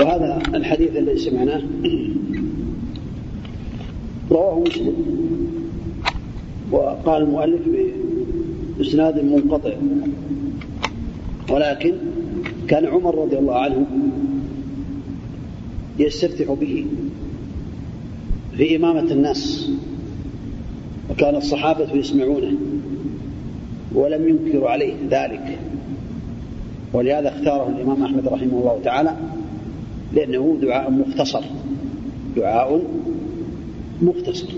وهذا الحديث الذي سمعناه رواه مسلم. وقال المؤلف بإسناد منقطع. ولكن كان عمر رضي الله عنه يستفتح به في إمامة الناس وكان الصحابة يسمعونه ولم ينكروا عليه ذلك. ولهذا اختاره الإمام أحمد رحمه الله تعالى. لأنه دعاء مختصر. دعاء مختصر.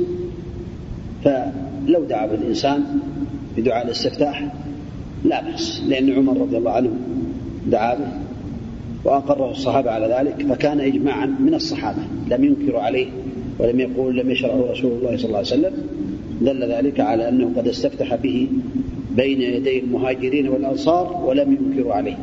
فلو دعا بالإنسان بدعاء الاستفتاح لا بأس. لأن عمر رضي الله عنه دعا به وأقره الصحابة على ذلك فكان إجماعا من الصحابة. لم ينكروا عليه ولم يقول لم يشرعه رسول الله صلى الله عليه وسلم. دل ذلك على أنه قد استفتح به بين يدي المهاجرين والأنصار ولم ينكروا عليه.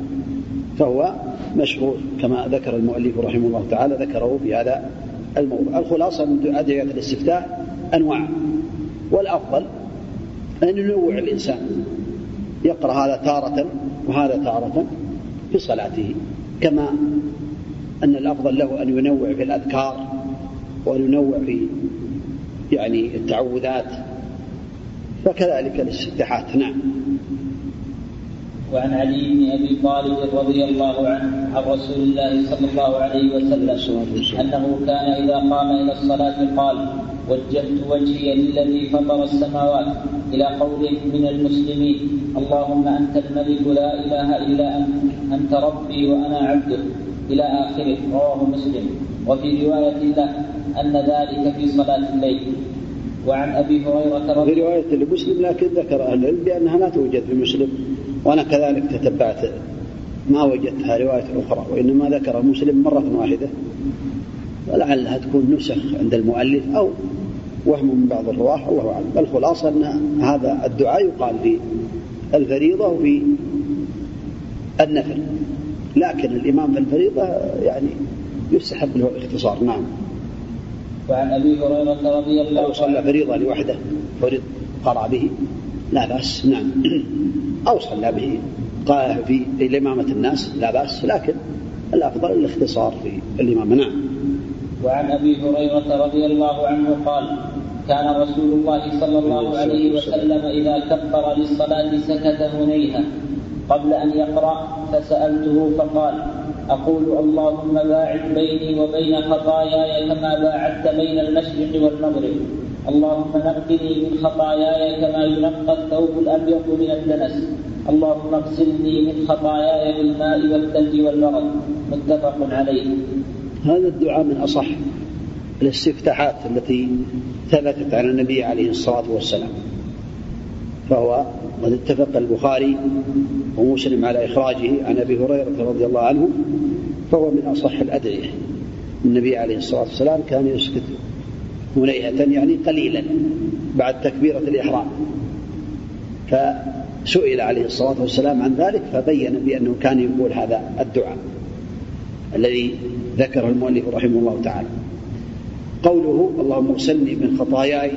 فهو مشهور كما ذكر المؤلف رحمه الله تعالى ذكره في هذا الموضوع. الخلاصة من أدعية الاستفتاح أنواع. والأفضل أن ينوع الإنسان. يقرأ هذا تارة وهذا تارة في صلاته. كما أن الأفضل له أن ينوع في الأذكار وأن ينوع في يعني التعوذات. فكذلك الاستفتاحات. نعم. وعن علي بن أبي طالب رضي الله عنه عن رسول الله صلى الله عليه وسلم أنه كان إذا قام إلى الصلاة قال وجهت وجهي للذي فطر السماوات إلى قوله من المسلمين اللهم أنت الملك لا إله إلا أنت أنت ربي وأنا عبدك. إلى آخره. رواه مسلم. وفي رواية له أن ذلك في صلاة الليل. وعن أبي هريرة رضي في رواية لمسلم لكن ذكر أهل العلم بأنها لا توجد في مسلم. وأنا كذلك تتبعت ما وجدتها رواية أخرى وإنما ذكر مسلم مرة واحدة ولعلها تكون نسخ عند المؤلف أو وهم من بعض الرواه الله أعلم. الخلاصه أن هذا الدعاء يقال في الفريضة وفي النفل. لكن الإمام في الفريضة يعني يستحب له الاختصار نعم. وعن أبي هريرة رضي الله عنه صلى فريضة لوحده فرض قرأ به. لا بأس نعم. أو صلى به قال في الإمامة الناس لا بأس لكن الأفضل الاختصار في الإمامة نعم. وعن أبي هريرة رضي الله عنه قال كان رسول الله صلى الله عليه وسلم. إذا كبر للصلاة سكت هنيها قبل أن يقرأ فسألته فقال أقول اللهم باعد بيني وبين خطاياي كما باعدت بين المشرق والمغرب. اللهم نقني من خطاياي كما ينقى الثوب الأبيض من الدنس. اللهم اغسلني من خطاياي بالماء والثلج والبرد متفق عليه. هذا الدعاء من أصح الاستفتاحات التي ثبتت عن النبي عليه الصلاة والسلام. فهو قد اتفق البخاري ومسلم على إخراجه عن أبي هريرة رضي الله عنه فهو من أصح الأدعية. النبي عليه الصلاة والسلام كان يسكت هنيهة يعني قليلا بعد تكبيرة الإحرام. فسئل عليه الصلاة والسلام عن ذلك فبين بأنه كان يقول هذا الدعاء الذي ذكره المؤلف رحمه الله تعالى. قوله اللهم اغسلني من خطاياي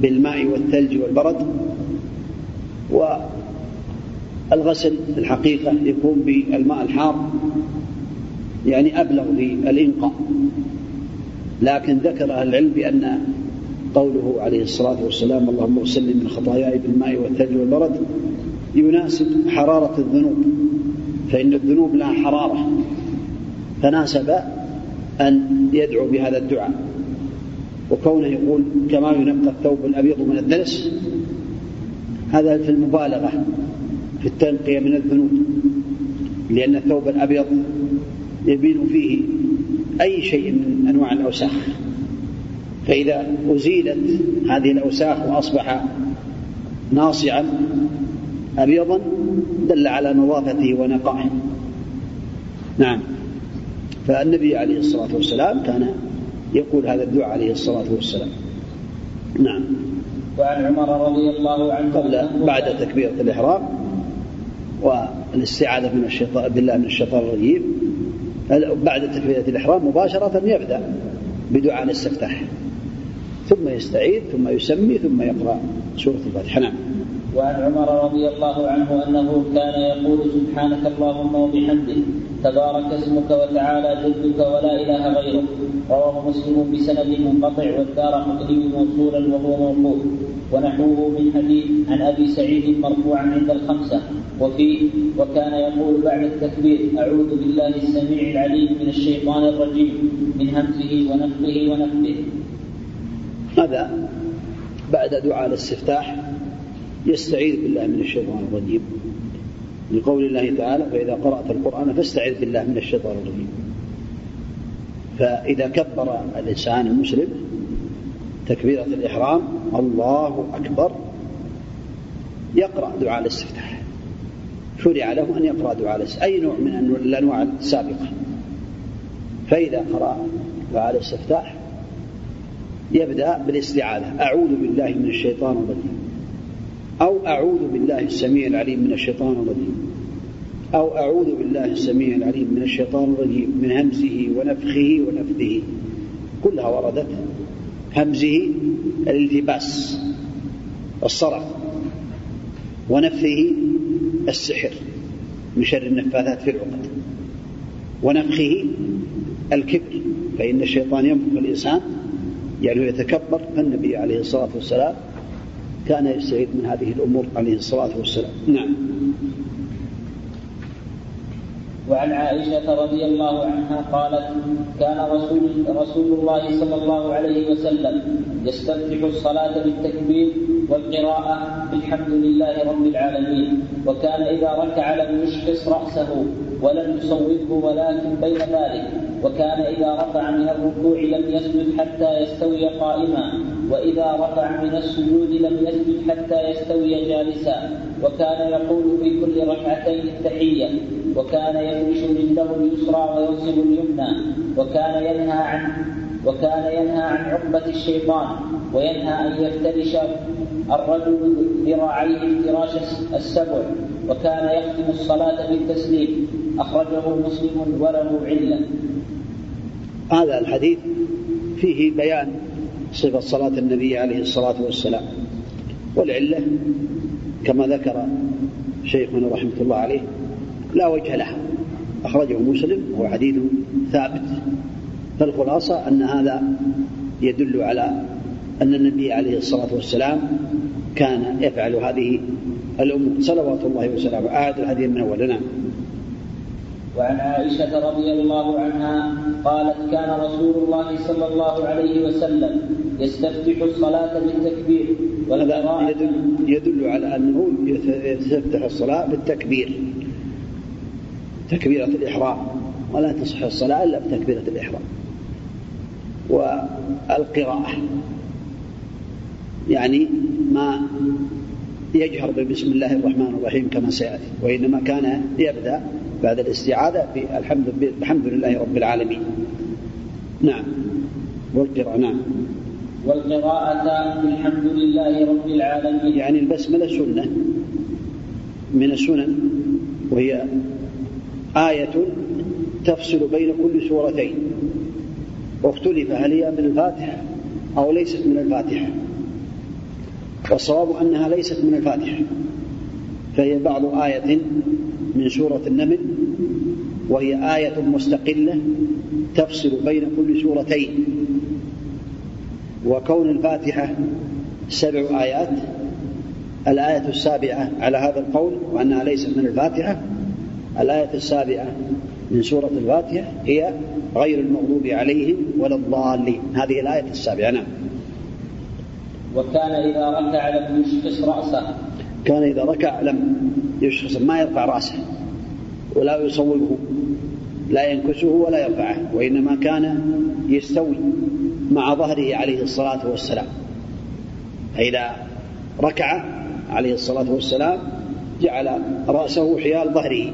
بالماء والثلج والبرد. والغسل في الحقيقة يكون بالماء الحار يعني أبلغ في الإنقاء لكن ذكر أهل العلم بأن قوله عليه الصلاة والسلام اللهم اغسلني من خطاياي بالماء والثلج والبرد يناسب حرارة الذنوب فإن الذنوب لها حرارة فناسب أن يدعو بهذا الدعاء. وكونه يقول كما ينقى الثوب الأبيض من الدنس هذا في المبالغة في التنقية من الذنوب لأن الثوب الأبيض يبين فيه أي شيء من أنواع الأوساخ. فإذا أزيلت هذه الأوساخ وأصبح ناصعا أبيضا دل على نظافته ونقائه. نعم. فالنبي عليه الصلاة والسلام كان يقول هذا الدعاء عليه الصلاة والسلام. نعم. وعن عمر رضي الله عنه قبل بعد تكبيرة الإحرام والاستعاذة من الشيطان بالله من الشيطان الرجيم. بعد تكبيرة الإحرام مباشرة يبدأ بدعاء الاستفتاح. ثم يستعيذ ثم يسمي ثم يقرأ سورة الفاتحة. نعم. وعن عمر رضي الله عنه أنه كان يقول سبحانك اللهم وبحمدك تبارك اسمك وتعالى جدك ولا إله غيرك. رواه مسلم بسند منقطع والدار قطني موصولا وهو موقوف. ونحوه من حديث عن أبي سعيد مرفوعا عند الخمسة. وفيه وكان يقول بعد التكبير أعوذ بالله السميع العليم من الشيطان الرجيم من همزه ونفخه ونفثه هذا بعد دعاء الاستفتاح يستعيذ بالله من الشيطان الرجيم. لقول الله تعالى فإذا قرأت القرآن فاستعذ بالله من الشيطان الرجيم. فإذا كبر الإنسان المسلم تكبيرة الإحرام الله أكبر. يقرأ دعاء الاستفتاح. شرع له أن يقرأ دعاء الاستفتاح. أي نوع من الأنواع السابقة. فإذا قرأ دعاء الاستفتاح يبدأ بالاستعاذة. أعوذ بالله من الشيطان الرجيم. أو أعوذ بالله السميع العليم من الشيطان الرجيم. أو أعوذ بالله السميع العليم من الشيطان الرجيم من همزه ونفخه ونفثه. كلها وردت. همزه الالتباس الصرف. ونفثه السحر من شر النفاثات في العقد. ونفخه الكبر فإن الشيطان ينفخ الإنسان يعني يتكبر. فالنبي عليه الصلاة والسلام كان يستعيد من هذه الأمور عليه الصلاة والسلام. نعم. وعن عائشة رضي الله عنها قالت كان رسول رسول الله صلى الله عليه وسلم يستفتح الصلاة بالتكبير والقراءة بالحمد لله رب العالمين وكان إذا ركع لم يشخص رأسه ولم يصوبه ولكن بين ذلك وكان إذا رفع من الركوع لم يسجد حتى يستوي قائما. وإذا رفع من السجود لم يسجد حتى يستوي جالسا وكان يقول في كل ركعتين التحية وكان يفرش رجله اليسرى وينصب اليمنى وكان ينهى عن وكان ينهى عن عقبة الشيطان وينهى أن يفترش الرجل ذراعيه افتراش السبع وكان يختم الصلاة بالتسليم. أخرجه مسلم وله علة. هذا الحديث فيه بيان صفة صلاة النبي عليه الصلاة والسلام. والعلة كما ذكر شيخنا رحمة الله عليه لا وجه لها. أخرجه مسلم وهو حديث ثابت. فالخلاصة أن هذا يدل على أن النبي عليه الصلاة والسلام كان يفعل هذه الأمور. صلوات الله وسلامه. أعد الحديث من أول نعم وعن عائشة رضي الله عنها قالت كان رسول الله صلى الله عليه وسلم يستفتح الصلاة بالتكبير والقراءة يدل, يدل على أنه يستفتح الصلاة بالتكبير. تكبيرة الإحرام. ولا تصح الصلاة إلا بتكبيرة الإحرام. والقراءة. يعني ما يجهر ببسم الله الرحمن الرحيم كما سيأتي. وإنما كان يبدأ بعد الاستعاذة بالحمد الحمد لله رب العالمين. نعم. والقراءة نعم. والقراءة بالحمد لله رب العالمين. يعني البسملة سنة. من السنن وهي آية تفصل بين كل سورتين. واختلف هل هي من الفاتحة أو ليست من الفاتحة. والصواب أنها ليست من الفاتحة. فهي بعض آية من سورة النمل وهي آية مستقلة تفصل بين كل سورتين. وكون الفاتحة سبع آيات الآية السابعة على هذا القول وأنها ليست من الفاتحة الآية السابعة من سورة الفاتحة هي غير المغضوب عليهم ولا الضالين. هذه الآية السابعة نعم. وكان إذا ركع لم يشخص رأسه. كان إذا ركع لم يشخص ما يرفع رأسه ولا يصوبه لا ينكسه ولا يرفعه وإنما كان يستوي مع ظهره عليه الصلاة والسلام. فإذا ركع عليه الصلاة والسلام جعل رأسه حيال ظهره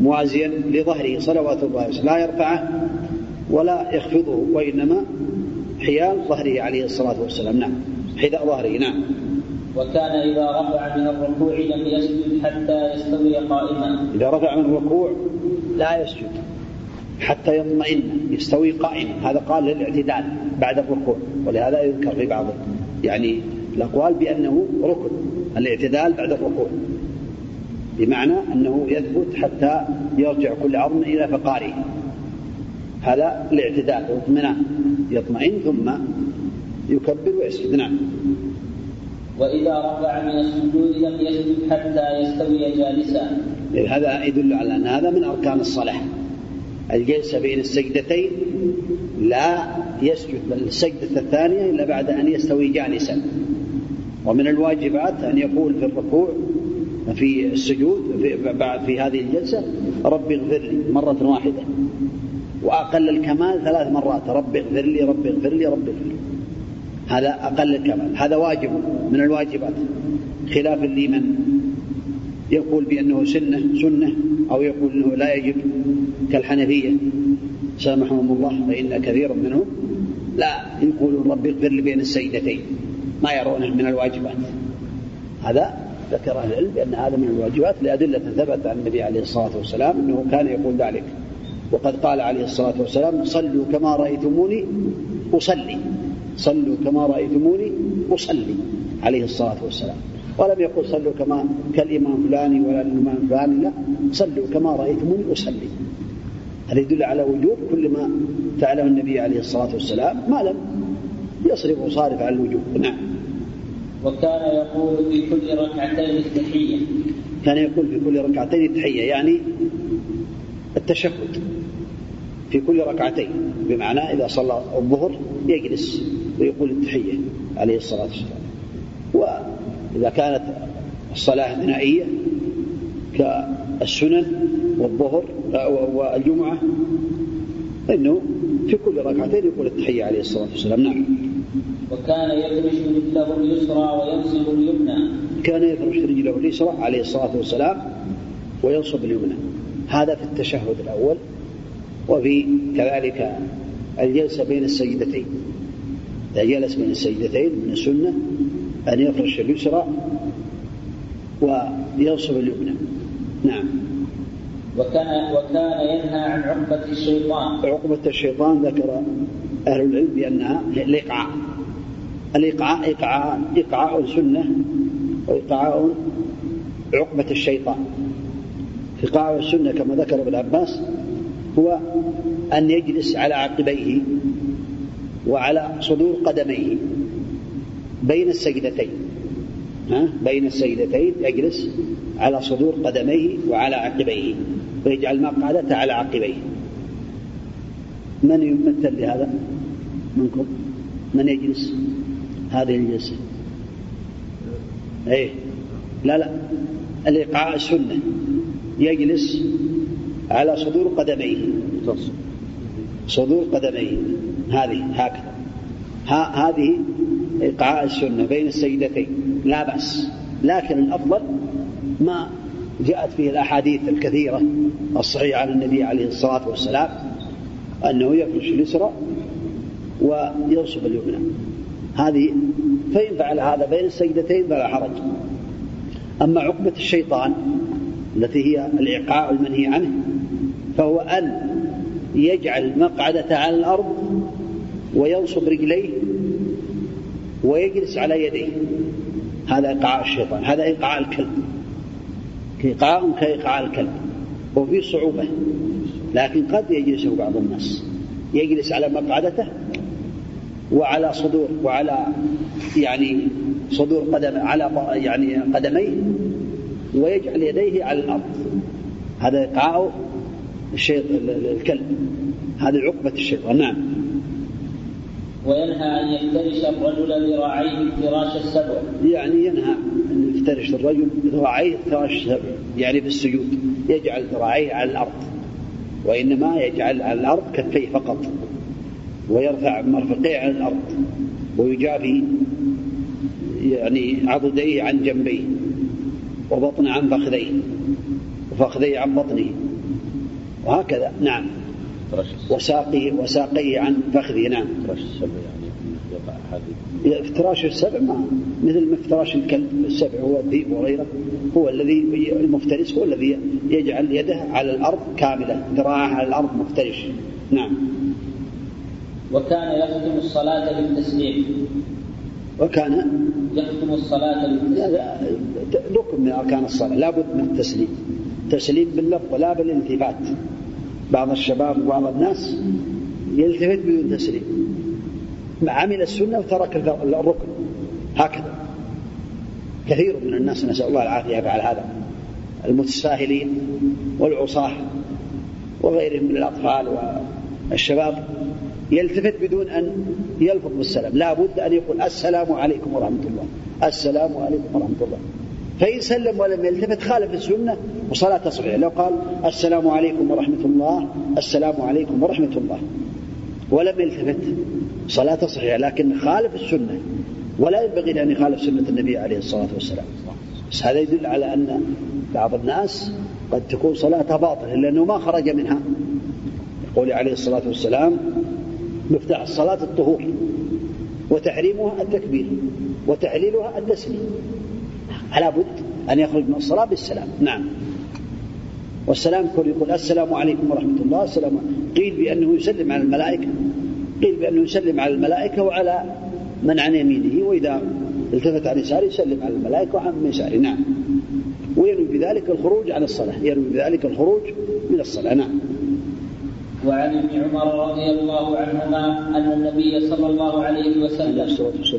موازيا لظهره صلوات الله وسلامه لا يرفعه ولا يخفضه وإنما حيال ظهره عليه الصلاة والسلام. نعم حذاء ظهره. نعم. وكان إذا رفع من الركوع لم يسجد حتى يستوي قائما. إذا رفع من الركوع لا يسجد حتى يطمئن يستوي قائما هذا قال للاعتدال بعد الركوع ولهذا يذكر في بعض. يعني الأقوال بأنه ركن الاعتدال بعد الركوع. بمعنى أنه يثبت حتى يرجع كل عظم إلى فقاره. هذا الاعتدال والاطمئنان يطمئن ثم يكبر ويسجد. نعم. وإذا رفع من السجود لم يسجد حتى يستوي جالسا. هذا يدل على أن هذا من أركان الصلاة. الجلسة بين السجدتين لا يسجد السجدة الثانية إلا بعد أن يستوي جالسا. ومن الواجبات أن يقول في الركوع في السجود في, في هذه الجلسة ربي اغفر لي مرة واحدة. وأقل الكمال ثلاث مرات ربي اغفر لي ربي اغفر لي ربي اغفر لي. هذا أقل الكمال. هذا واجب من الواجبات. خلافا لمن يقول بأنه سنة سنة أو يقول أنه لا يجب. كالحنفية. سامحهم الله فإن كثيرا منهم لا. يقولون ربي اغفر لي بين السيدتين. ما يرونه من الواجبات. هذا ذكر أهل العلم بأن هذا من الواجبات لأدلة ثبت عن النبي عليه الصلاة والسلام أنه كان يقول ذلك. وقد قال عليه الصلاة والسلام صلوا كما رأيتموني أصلي. صلوا كما رأيتموني أصلي عليه الصلاة والسلام. ولم يقل صلوا كما كالإمام فلاني ولا الإمام فلاني لا صلوا كما رأيتموني أصلي. هذا يدل على وجوب كل ما فعله النبي عليه الصلاة والسلام ما لم يصرف وصارف على الوجوب. نعم. وكان يقول في كل ركعتين التحية. كان يقول في كل ركعتين التحية يعني التشهد في كل ركعتين بمعنى إذا صلى الظهر يجلس. ويقول التحية عليه الصلاة والسلام. وإذا كانت الصلاة ثنائية كالسنن والظهر والجمعة فإنه في كل ركعتين يقول التحية عليه الصلاة والسلام. نعم. وكان يفرش رجله اليسرى وينصب اليمنى. كان يفرش رجله اليسرى عليه الصلاة والسلام وينصب اليمنى. هذا في التشهد الأول وفي كذلك الجلسة بين السجدتين. إذا جلس بين السجدتين من السنة أن يفرش اليسرى وينصب اليمنى. نعم. وكان وكان ينهى عن عقبة الشيطان. عقبة الشيطان ذكر أهل العلم بأنها الإيقاع الإيقاع إيقاع إيقاع سنة وإيقاع عقبة الشيطان. إيقاع السنة كما ذكر ابن عباس هو أن يجلس على عقبيه. وعلى صدور قدميه بين السجدتين ها؟ بين السجدتين يجلس على صدور قدميه وعلى عقبيه ويجعل مقعدته على عقبيه. من يمثل لهذا منكم؟ من يجلس؟ هذه الجلسة إيه؟ لا لا. الإيقاع السنة. يجلس على صدور قدميه. صدور قدميه. هذه هكذا. ها هذه إيقاع السنة بين السيدتين لا بأس. لكن الأفضل ما جاءت فيه الأحاديث الكثيرة الصحيحة عن النبي عليه الصلاة والسلام أنه يفرش اليسرى وينصب اليمنى. هذه فإن فعل هذا بين السجدتين فلا حرج. أما عقبة الشيطان التي هي الإيقاع المنهي عنه فهو أن يجعل مقعدة على الأرض وينصب رجليه ويجلس على يديه. هذا إيقاع الشيطان هذا إيقاع الكلب. إيقاع كإيقاع الكلب وفي صعوبة. لكن قد يجلسه بعض الناس. يجلس على مقعدته وعلى صدور وعلى يعني صدور قدم على يعني قدميه ويجعل يديه على الأرض. هذا الشيط الكلب. هذه عقبة الشيطان. نعم. وينهى أن يفترش الرجل ذراعيه افتراش السبع. يعني ينهى أن يفترش الرجل ذراعيه افتراش السبع. يعني في السجود يجعل ذراعيه على الأرض وإنما يجعل على الأرض كفيه فقط ويرفع مرفقيه عن الأرض ويجافي يعني عضديه عن جنبيه وبطن عن فخذيه وفخذيه عن بطنه وهكذا. نعم. وساقيه وساقيه عن فخذه نعم. افتراش السبع ما مثل افتراش الكلب السبع هو الذئب وغيره. هو الذي المفترس هو الذي يجعل يده على الأرض كاملة ذراعه على الأرض مفترش. نعم. وكان يختم الصلاة بالتسليم. وكان يختم الصلاة بالتسليم. ركن من أركان الصلاة لا بد من التسليم. تسليم باللفظ لا بالالتفات. بعض الشباب وبعض الناس يلتفت بدون تسليم. عمل السنة وترك الركن. هكذا. كثير من الناس نسأل الله العافية يفعل هذا. المتساهلين والعصاة وغيرهم من الأطفال والشباب يلتفت بدون أن يلفظ بالسلام. لا بد أن يقول السلام عليكم ورحمة الله. السلام عليكم ورحمة الله. فإن سلم ولم يلتفت خالف السنة وصلاة صحيحة. لو قال السلام عليكم ورحمة الله السلام عليكم ورحمة الله. ولم يلتفت صلاة صحيحة لكن خالف السنة. ولا ينبغي أن يخالف سنة النبي عليه الصلاة والسلام. بس هذا يدل على أن بعض الناس قد تكون صلاته باطلة لأنه ما خرج منها. يقول عليه الصلاة والسلام مفتاح الصلاة الطهور وتحريمها التكبير وتحليلها التسليم. فلا بد أن يخرج من الصلاة بالسلام. نعم. والسلام يقول, يقول السلام عليكم ورحمة الله. السلام قيل بأنه يسلم على الملائكة. قيل بأنه يسلم على الملائكة وعلى من عن يمينه. وإذا التفت عن يساره يسلم على الملائكة وعن يساره. نعم. وينوي بذلك الخروج عن الصلاة. ينوي بذلك الخروج من الصلاة. نعم. وعن ابن عمر رضي الله عنهما أن النبي صلى الله عليه وسلم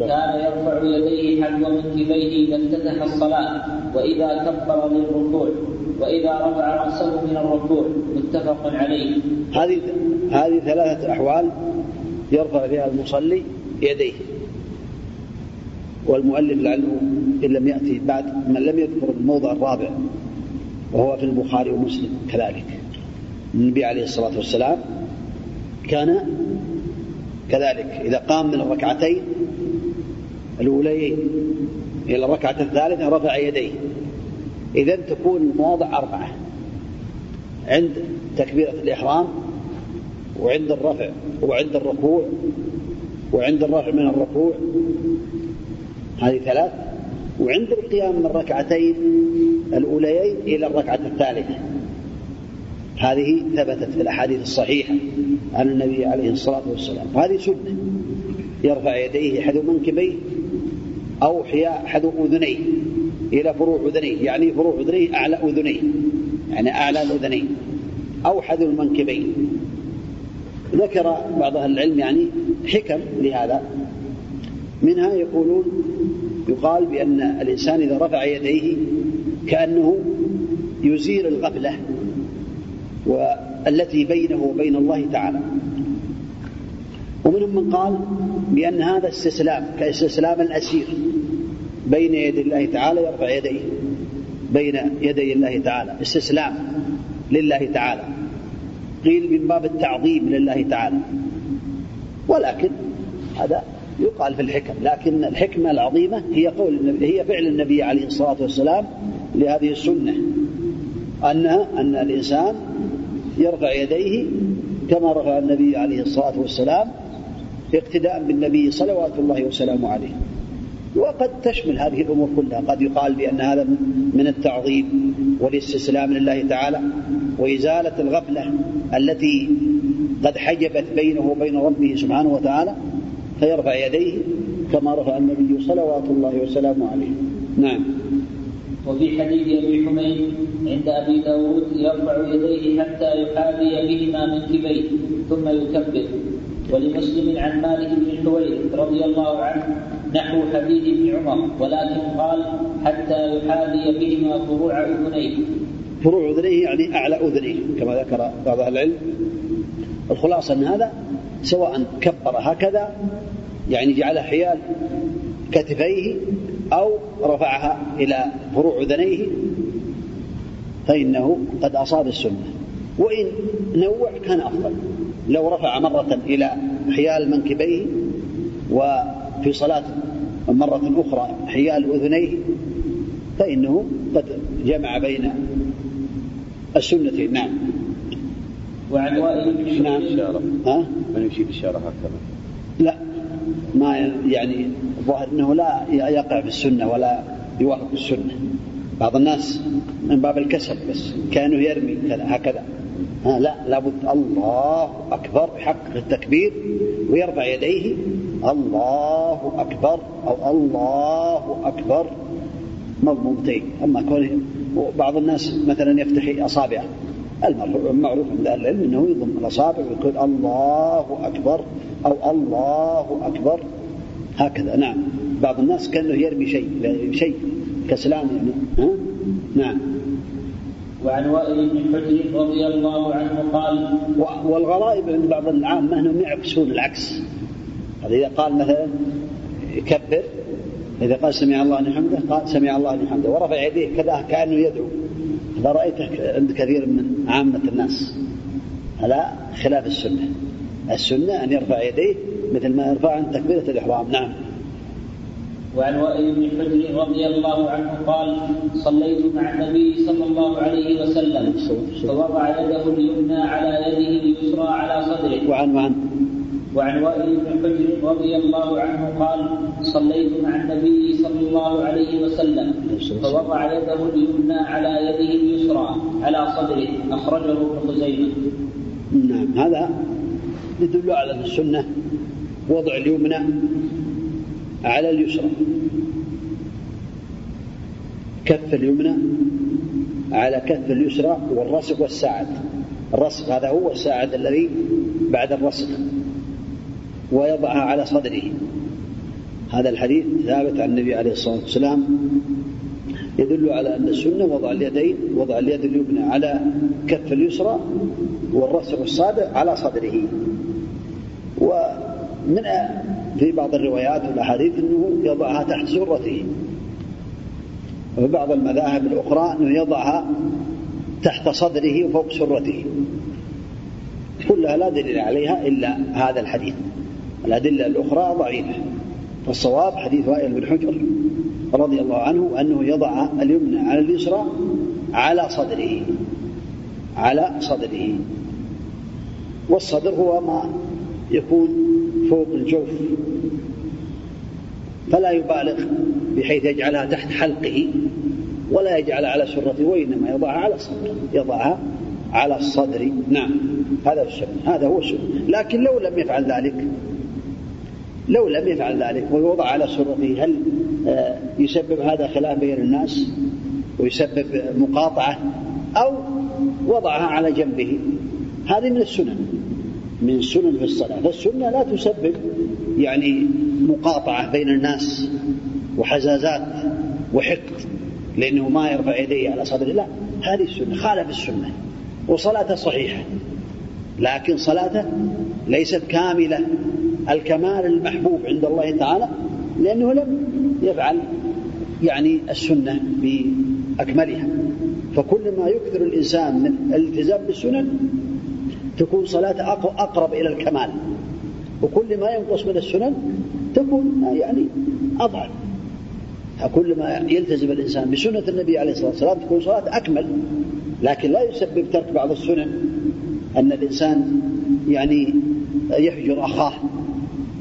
كان يرفع يديه حذو منكبيه إذا افتتح الصلاة وإذا كبر للركوع وإذا رفع رأسه من الركوع متفق عليه. هذه هذه ثلاثة أحوال يرفع فيها المصلي يديه. والمؤلف لعله إن لم يأتي بعد من لم يذكر الموضع الرابع وهو في البخاري ومسلم كذلك. النبي عليه الصلاة والسلام كان كذلك إذا قام من الركعتين الأوليين إلى الركعة الثالثة رفع يديه. إذا تكون المواضع أربعة عند تكبيرة الإحرام وعند الرفع وعند الركوع وعند الرفع من الركوع هذه ثلاث. وعند القيام من الركعتين الأوليين إلى الركعة الثالثة. هذه ثبتت في الأحاديث الصحيحة عن النبي عليه الصلاة والسلام. وهذه سنة. يرفع يديه حذو منكبيه أو حذو أذنيه إلى فروع أذنيه يعني فروع أذنيه أعلى أذنيه يعني أعلى الأذنين. أو حذو المنكبين ذكر بعض أهل العلم يعني حكم لهذا. منها يقولون يقال بأن الإنسان إذا رفع يديه كأنه يزيل الغفلة. والتي بينه وبين الله تعالى. ومنهم من قال بأن هذا استسلام كاستسلام الأسير بين يدي الله تعالى يرفع يديه بين يدي الله تعالى. استسلام لله تعالى. قيل من باب التعظيم لله تعالى. ولكن هذا يقال في الحكم لكن الحكمة العظيمة هي قول هي فعل النبي عليه الصلاة والسلام لهذه السنة. أنها أن الإنسان يرفع يديه كما رفع النبي عليه الصلاة والسلام اقتداء بالنبي صلوات الله وسلامه عليه. وقد تشمل هذه الأمور كلها. قد يقال بأن هذا من التعظيم والاستسلام لله تعالى وإزالة الغفلة التي قد حجبت بينه وبين ربه سبحانه وتعالى فيرفع يديه كما رفع النبي صلوات الله وسلامه عليه. نعم. وفي حديث أبي حميد عند أبي داود يرفع يديه حتى يحاذي بهما منكبيه ثم يكبر. ولمسلم عن مالك بن حويرث رضي الله عنه نحو حديث ابن عمر ولكن قال حتى يحاذي بهما فروع أذنيه. فروع أذنيه يعني أعلى اذنيه كما ذكر بعض أهل العلم. الخلاصة ان هذا سواء كبر هكذا يعني جعل حيال كتفيه أو رفعها إلى فروع أذنيه فإنه قد أصاب السنة. وإن نوع كان أفضل. لو رفع مرة إلى حيال منكبيه وفي صلاة مرة أخرى حيال أذنيه فإنه قد جمع بين السنتين نعم. وعن وائل نعم. ها؟ من يمشي بالشارع هكذا. لا. ما يعني الظاهر إنه لا يقع في السنة ولا يوافق السنة. بعض الناس من باب الكسل بس كانه يرمي كذا هكذا. ها لا لابد الله أكبر يحقق التكبير ويرفع يديه. الله أكبر أو الله أكبر. مضمومتين أما كون بعض الناس مثلا يفتح أصابعه. المعروف عند أهل العلم أنه يضم الأصابع ويقول الله أكبر أو الله أكبر. هكذا نعم. بعض الناس كأنه يرمي شيء شيء كسلان يعني. ها؟ نعم. وعن وائل بن حجر رضي الله عنه قال والغرائب عند بعض العامة أنهم يعكسون العكس. هذا إذا قال مثلا يكبر إذا قال سمع الله لمن حمده قال سمع الله لمن حمده ورفع يديه كذا كأنه يدعو. هذا رأيته عند كثير من عامة الناس. هذا خلاف السنة. السنة أن يرفع يديه مثل ما يرفع عند تكبيرة الإحرام. نعم. وعن وائل بن حجر رضي الله عنه قال صليت مع النبي صلى الله عليه وسلم فوضع يده اليمنى على يده اليسرى على صدره. وعن وعن. وعن وائل بن حجر رضي الله عنه قال صليت مع النبي صلى الله عليه وسلم فوضع يده اليمنى على يده اليسرى على صدره أخرجه ابن خزيمة. نعم. هذا يدل على السنة وضع اليمنى على اليسرى. كف اليمنى على كف اليسرى والرسغ والساعد. الرسغ هذا هو الساعد الذي بعد الرسغ ويضعها على صدره. هذا الحديث ثابت عن النبي عليه الصلاة والسلام. يدل على أن السنة وضع اليدين وضع اليد اليمنى على كف اليسرى والرسغ الصابع على صدره. ومن في بعض الروايات والأحاديث أنه يضعها تحت سرته. وفي بعض المذاهب الأخرى أنه يضعها تحت صدره وفوق سرته. كلها لا دليل عليها إلا هذا الحديث. الأدلة الأخرى ضعيفة. فالصواب حديث وائل بن حجر رضي الله عنه أنه يضع اليمنى على اليسرى على صدره. على صدره. والصدر هو ما يكون فوق الجوف فلا يبالغ بحيث يجعلها تحت حلقه ولا يجعلها على سرته وإنما يضعها على الصدر يضعها على الصدر. نعم هذا السنة هذا هو السنة لكن لو لم يفعل ذلك لو لم يفعل ذلك ويوضع على سرته هل آه، يسبب هذا خلاف بين الناس؟ ويسبب مقاطعة؟ أو وضعها على جنبه؟ هذه من السنن. من سنن في الصلاة. فالسنة لا تسبب يعني مقاطعة بين الناس وحزازات وحقد لأنه ما يرفع يديه على صدره. لا هذه السنة خالف السنة وصلاته صحيحة. لكن صلاته ليست كاملة. الكمال المحبوب عند الله تعالى لأنه لم يفعل يعني السنة بأكملها. فكل ما يكثر الإنسان من الالتزام بالسنن تكون صلاته أقرب إلى الكمال. وكل ما ينقص من السنن تكون يعني أضعف. كل ما يلتزم الإنسان بسنة النبي عليه الصلاة والسلام تكون صلاة أكمل. لكن لا يسبب ترك بعض السنن أن الإنسان يعني يهجر أخاه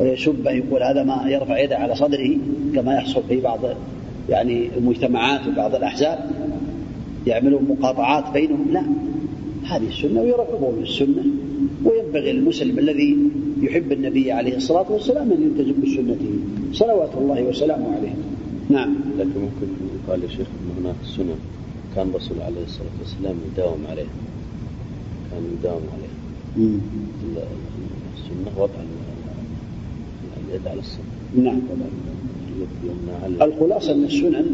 ويسبه يقول هذا ما يرفع يده على صدره كما يحصل في بعض يعني المجتمعات وبعض الأحزاب. يعملون مقاطعات بينهم. لا. هذه السنة ويرغبون في السنة. وينبغي المسلم الذي يحب النبي عليه الصلاة والسلام أن يلتزم بسنته. صلوات الله وسلامه عليه. نعم. لكن ممكن يقال يا شيخ أن هناك سنن كان الرسول عليه الصلاة والسلام يداوم عليها كان يداوم عليها السنة وضع اليد على الصدر نعم. الخلاصة أن السنن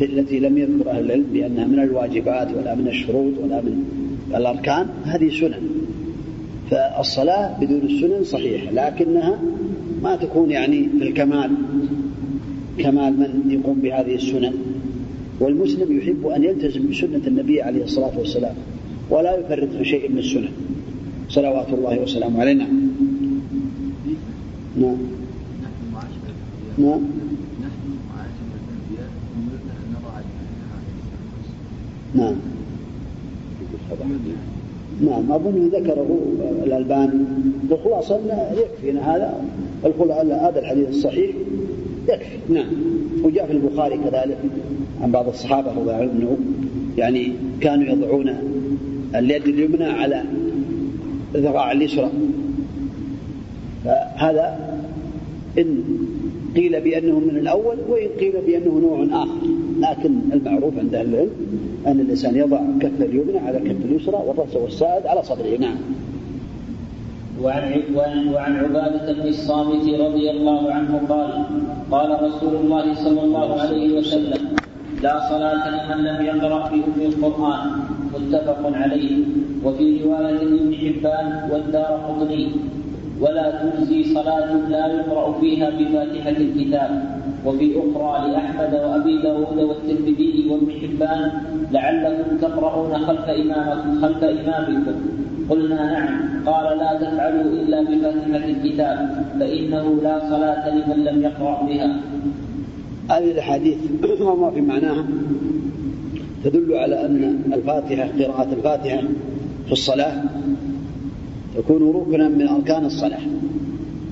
التي لم يذكر أهل العلم بأنها من الواجبات ولا من الشروط ولا من الأركان هذه سنن. فالصلاة بدون السنن صحيحة لكنها ما تكون يعني في الكمال كمال من يقوم بهذه السنن. والمسلم يحب أن يلتزم بسنة النبي عليه الصلاة والسلام ولا يفرط في شيء من السنن. صلوات الله وسلامه علينا نعم. نعم. نعم. نعم. أظن ذكره الألباني. الخلاصة يكفينا هذا هذا الحديث الصحيح يكفي. نعم. وجاء في البخاري كذلك عن بعض الصحابة رضي الله عنهم يعني كانوا يضعون اليد اليمنى على الذراع اليسرى. فهذا إن قيل بأنه من الأول وإن قيل بأنه نوع آخر. لكن المعروف عند أهل العلم أن الإنسان يضع كف اليمنى على كف اليسرى والرأس والسائد على صدره. نعم. وعن وعن عبادة بن الصامت رضي الله عنه قال قال رسول الله صلى الله عليه وسلم لا صلاة لمن لم يقرأ بأم القرآن متفق عليه. وفي رواية لابن حبان والدار قطني ولا تجزي صلاة لا يقرأ فيها بفاتحة الكتاب. وفي أخرى لأحمد وأبي داود والترمذي وابن حبان لعلكم تقرؤون خلف إمامكم خلف إمامكم. قلنا نعم. قال لا تفعلوا إلا بفاتحة الكتاب فإنه لا صلاة لمن لم يقرأ بها. هذه الأحاديث وما في معناها؟ تدل على أن الفاتحة قراءة الفاتحة في الصلاة تكون ركنا من أركان الصلاة.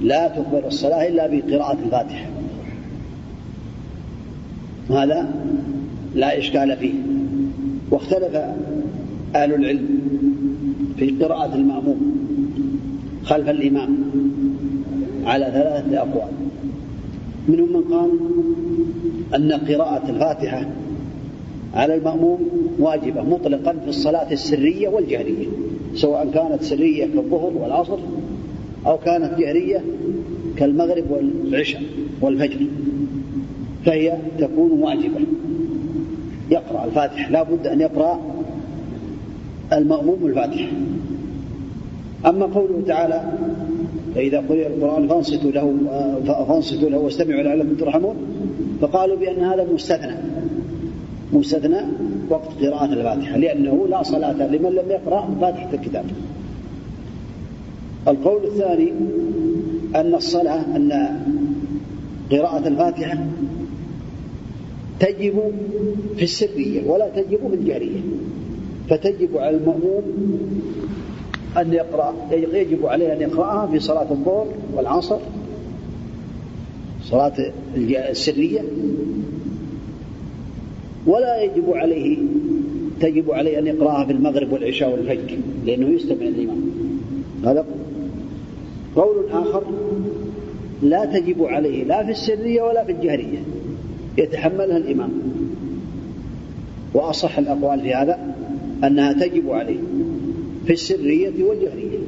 لا تقبل الصلاة إلا بقراءة الفاتحة. هذا لا إشكال فيه. واختلف أهل العلم في قراءة المأموم خلف الإمام على ثلاثة أقوال. منهم من قال أن قراءة الفاتحة على المأموم واجبة مطلقا في الصلاة السرية والجهرية سواء كانت سرية كالظهر والعصر أو كانت جهرية كالمغرب والعشاء والفجر. فهي تكون واجبة. يقرأ الفاتحة لا بد أن يقرأ المأموم الفاتحة أما قوله تعالى فإذا قرئ القرآن فانصتوا له فانصتوا له واستمعوا لعلكم ترحمون. فقالوا بأن هذا مستثنى. مستثنى وقت قراءة الفاتحة. لأنه لا صلاة لمن لم يقرأ فاتحة الكتاب. القول الثاني أن الصلاة أن قراءة الفاتحة تجب في السرية ولا تجب في الجهرية فتجب على المأموم أن يقرأ يجب عليه أن يقرأها في صلاة الظهر والعصر صلاة السرية. ولا يجب عليه تجب عليه أن يقرأها في المغرب والعشاء والفجر لأنه يستمع الإمام هذا قول. آخر لا تجب عليه لا في السرية ولا في الجهرية يتحملها الإمام. وأصح الأقوال في هذا أنها تجب عليه في السرية والجهرية.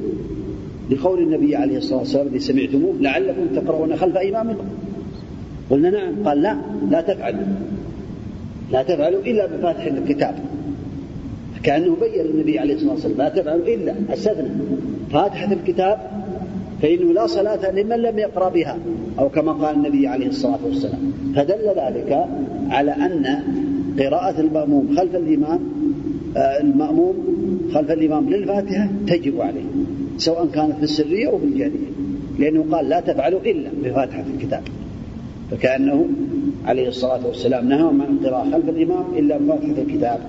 لقول النبي عليه الصلاة والسلام الذي سمعتموه لعلكم تقرؤون خلف إمامكم. قلنا نعم. قال لا لا تفعلوا. لا تفعلوا إلا بفاتحة الكتاب. كأنه بين النبي عليه الصلاة والسلام لا تفعلوا إلا أستثنى. فاتحة الكتاب فإنه لا صلاة لمن لم يقرأ بها أو كما قال النبي عليه الصلاة والسلام. فدل ذلك على أن قراءة المأموم خلف الإمام آه، المأموم خلف الإمام للفاتحة تجب عليه سواء كانت في السرية أو في الجهرية لأنه قال لا تفعلوا إلا بفاتحة الكتاب. فكأنه عليه الصلاة والسلام نهاهم عن القراءة خلف الإمام إلا بفاتحة الكتاب.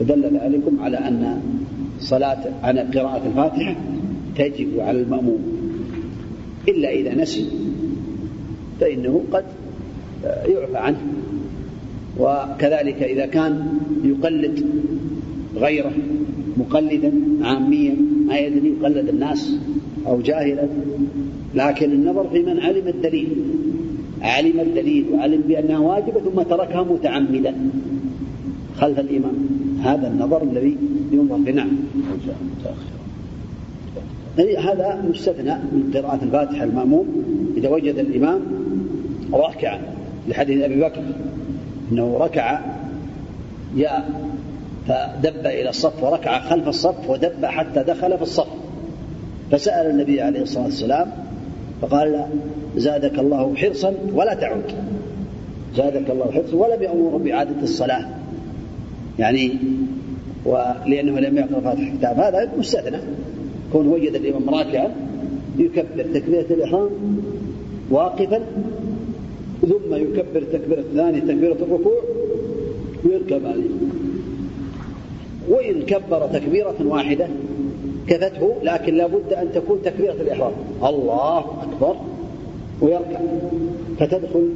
فدل ذلكم على أن صلاة عن قراءة الفاتحة تجب على المأموم. إلا إذا نسي فإنه قد يعفى عنه. وكذلك إذا كان يقلد غيره مقلدا عاميا ما يدري يقلد الناس أو جاهلا. لكن النظر في من علم الدليل علم الدليل وعلم بأنها واجبة ثم تركها متعمدا. خلف الإمام. هذا النظر الذي ينظر بنعم هذا مستثنى من قراءة الفاتحة المأموم إذا وجد الإمام راكعا لحديث أبي بكر. أنه ركع جاء فدب إلى الصف وركع خلف الصف ودب حتى دخل في الصف. فسأل النبي عليه الصلاة والسلام فقال زادك الله حرصا ولا تعود. زادك الله حرصا ولم يأمر بإعادة الصلاة. يعني ولأنه لم يقرأ فاتح الكتاب. هذا مستثنى. كون وجد الإمام راكعا يكبر تكبيرة الإحرام واقفا ثم يكبر التكبيرة الثانية تكبيرة الركوع ويركب عليه. وإن كبر تكبيرة واحدة كفته لكن لابد أن تكون تكبيرة الإحرام. الله أكبر ويركع فتدخل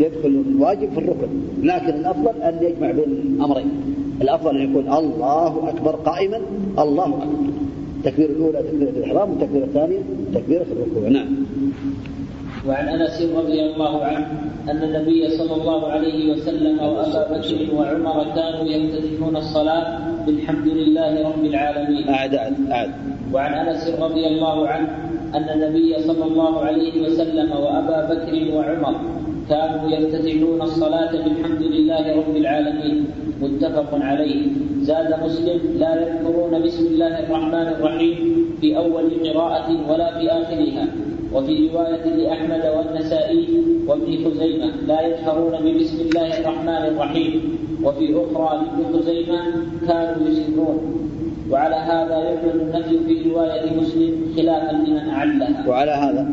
يدخل الواجب في الركن. لكن الأفضل أن يجمع بين الأمرين. الأفضل أن يكون الله أكبر قائما الله أكبر. التكبيرة الأولى تكبيرة الإحرام والتكبيرة الثانية تكبيرة الركوع نعم وعن أنس رضي الله عنه أن النبي صلى الله عليه وسلم وأبا بكر وعمر كانوا يفتتحون الصلاة بالحمد لله رب العالمين. أعد أعد أعد. وعن أنس رضي الله عنه أن النبي صلى الله عليه وسلم وأبا بكر وعمر كانوا يفتتحون الصلاة بالحمد لله رب العالمين متفق عليه. زاد مسلم لا يذكرون بسم الله الرحمن الرحيم في أول قراءة ولا في آخرها. وفي رواية لأحمد والنسائي وابن خزيمة لا يجهرون ببسم الله الرحمن الرحيم. وفي أخرى لابن خزيمة كانوا يسرون وعلى هذا يحمل النفي في رواية مسلم خلافا لمن أعلها وعلى هذا؟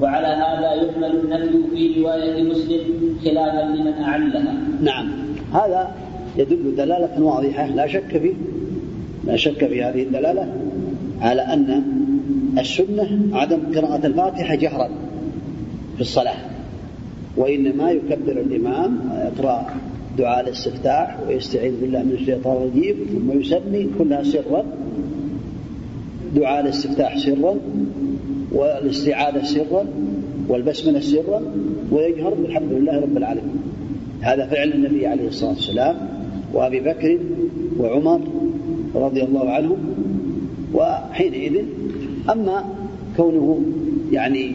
وعلى هذا يحمل النفي في رواية مسلم خلافا لمن أعلها نعم. هذا يدل دلالة واضحة لا شك فيه لا شك في هذه الدلالة على أن السنة عدم قراءة الفاتحة جهرا في الصلاة وإنما يكبر الإمام ويقرأ دعاء الاستفتاح ويستعيذ بالله من الشيطان الرجيم ثم يسمي كلها سرا دعاء الاستفتاح سرا والاستعاذة سرا والبسملة سرا ويجهر بالحمد لله رب العالمين. هذا فعل النبي عليه الصلاة والسلام وأبي بكر وعمر رضي الله عنهم وحينئذ أما كونه يعني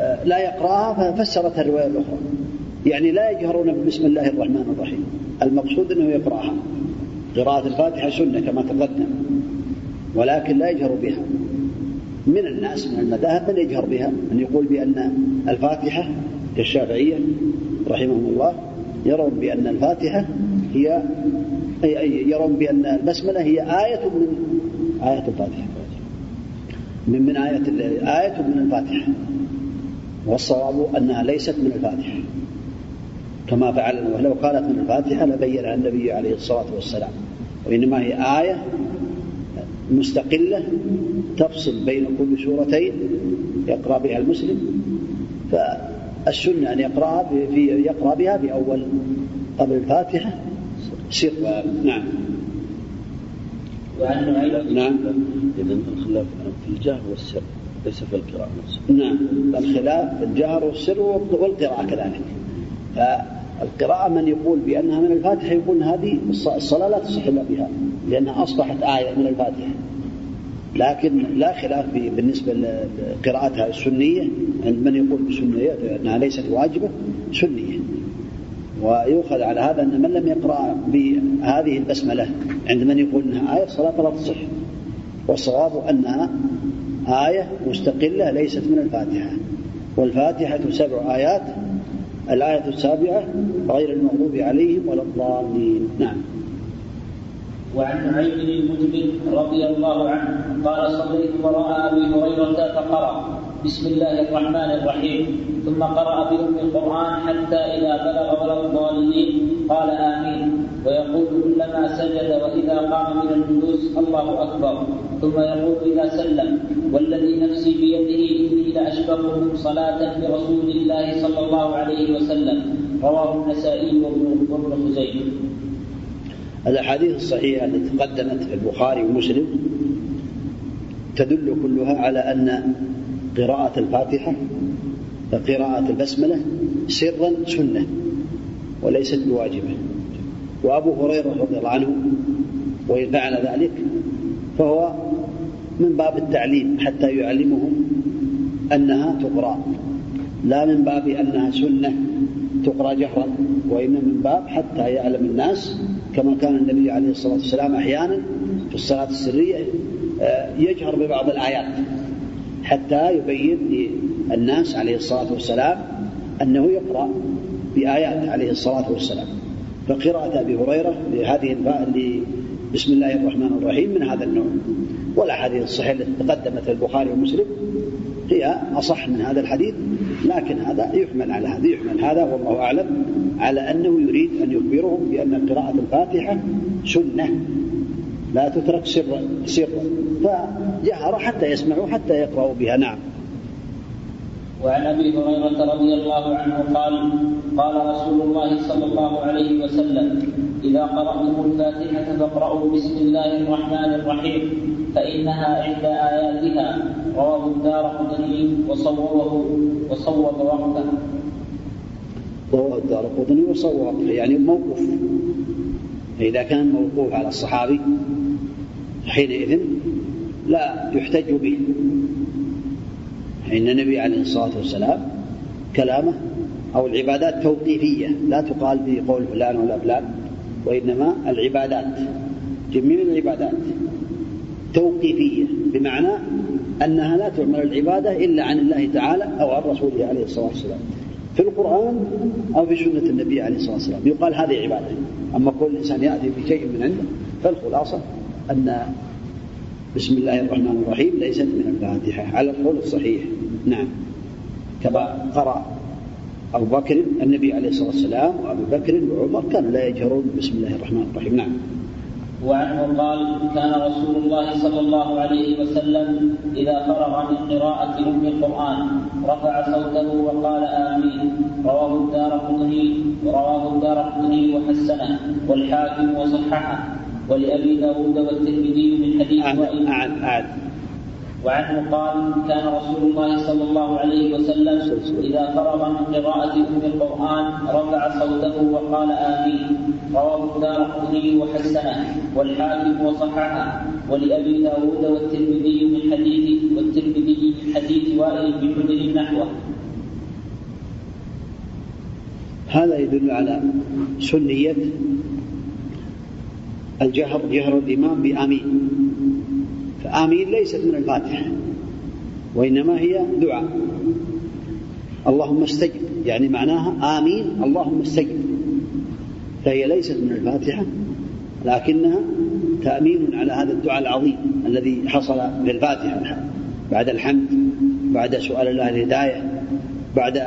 آه، لا يقرأها ففسرتها الرواية الأخرى. يعني لا يجهرون بسم الله الرحمن الرحيم. المقصود أنه يقرأها. قراءة الفاتحة سنة كما تقدم ولكن لا يجهر بها. من الناس من المذاهب من يجهر بها من يقول بأن الفاتحة كالشافعية رحمهم الله يرون بأن الفاتحة هي يرون بأن البسملة هي آية من آية الفاتحة. من من آية آية من الفاتحة. والصواب أنها ليست من الفاتحة. كما فعل ولو كانت من الفاتحة لبينها النبي عليه الصلاة والسلام. وإنما هي آية مستقلة تفصل بين كل سورتين يقرأ بها المسلم فالسنة أن يقرأها في يقرأ بها في أول قبل الفاتحة. سر نعم. وعن نعم. إذا الخلاف في الجهر والسر ليس في القراءة نفسها نعم. الخلاف في الجهر والسر والقراءة كذلك. فالقراءة من يقول بأنها من الفاتحة يقول هذه الصلاة لا تصح إلا بها لأنها أصبحت آية من الفاتحة. لكن لا خلاف بالنسبة لقراءتها السنية. عند من يقول بسنية أنها ليست واجبة سنية. ويؤخذ على هذا أن من لم يقرأ بهذه البسملة عند من يقول أنها آية الصلاة لا تصح والصواب أنها آية مستقلة ليست من الفاتحة. والفاتحة سبع آيات الآية السابعة غير المغضوب عليهم ولا الضالين. نعم. وعن نعيم المجمل رضي الله عنه قال صليت وراء أبي هريرة فقرأ بسم الله الرحمن الرحيم. ثم قرأ بأم القرآن حتى إذا بلغ ولا الضالين. قال آمين. ويقول كلما سجد وإذا قام من الجلوس الله أكبر. ثم يقول إذا سلم والذي نفسي بيده إني لأشبهكم صلاة برسول الله صلى الله عليه وسلم. رواه النسائي وابن خزيمة. الأحاديث الصحيحة التي تقدمت في البخاري ومسلم تدل كلها على أن قراءة الفاتحة قراءة البسملة سرا سنة وليست بواجبة. وأبو هريرة رضي الله عنه وإن فعل ذلك فهو من باب التعليم حتى يعلمهم أنها تقرأ لا من باب أنها سنة تقرأ جهرا وإنما من باب حتى يعلم الناس كما كان النبي عليه الصلاة والسلام أحيانا في الصلاة السرية آه، يجهر ببعض الآيات حتى يبين للناس عليه الصلاة والسلام أنه يقرأ بآيات عليه الصلاة والسلام. فقراءة أبي هريرة لهذه بسم الله الرحمن الرحيم من هذا النوع. والأحاديث الصحيحة التي تقدمت البخاري ومسلم هي أصح من هذا الحديث. لكن هذا يحمل على هذا يحمل هذا والله أعلم على أنه يريد أن يخبرهم بأن قراءة الفاتحة سنة لا تترك سرا سرا فجهر حتى يسمعوا حتى يقرأوا بها. نعم. وعن أبي هريرة رضي الله عنه قال قال رسول الله صلى الله عليه وسلم إذا قرأتم الفاتحة فاقرأوا بسم الله الرحمن الرحيم فإنها إحدى آياتها. رواه الدار قطني وصوبه وصوب وقته رواه الدار قطني وصوب يعني موقوف. فإذا كان موقوف على الصحابي حينئذ لا يحتج به. فإن النبي عليه الصلاة والسلام كلامه أو العبادات توقيفية لا تقال بقول فلان ولا فلان وإنما العبادات جميع العبادات توقيفية بمعنى أنها لا تعمل العبادة إلا عن الله تعالى أو عن رسوله عليه الصلاة والسلام. في القرآن أو في سنة النبي عليه الصلاة والسلام يقال هذه عبادة. أما كل إنسان يأتي بشيء من عنده فالخلاصة أن بسم الله الرحمن الرحيم ليست من الفاتحة على القول الصحيح. نعم. كما قرأ أبو بكر النبي عليه الصلاة والسلام وأبو بكر وعمر كانوا لا يجهرون بسم الله الرحمن الرحيم. نعم. وعنه قال كان رسول الله صلى الله عليه وسلم إذا فرغ من قراءة أم القرآن رفع صوته وقال آمين. رواه الدار قطني رواه الدار قطني وحسنه والحاكم وصححه. ولأبي داود والترمذي من حديث وائل. أعد أعد وعنه قال كان رسول الله صلى الله عليه وسلم إذا فرغ من قراءة أم القرآن رفع صوته وقال آمين. رواه الدار قطني وحسنه والحاكم وصححه. ولأبي داود والترمذي من حديث والترمذي من حديث وائل بن حجر نحوه. هذا يدل على سنية الجهر جهر الإمام بآمين. فآمين ليست من الفاتحة وإنما هي دعاء. اللهم استجب يعني معناها آمين اللهم استجب. فهي ليست من الفاتحة لكنها تأمين على هذا الدعاء العظيم الذي حصل في الفاتحة. بعد الحمد بعد سؤال الله الهداية بعد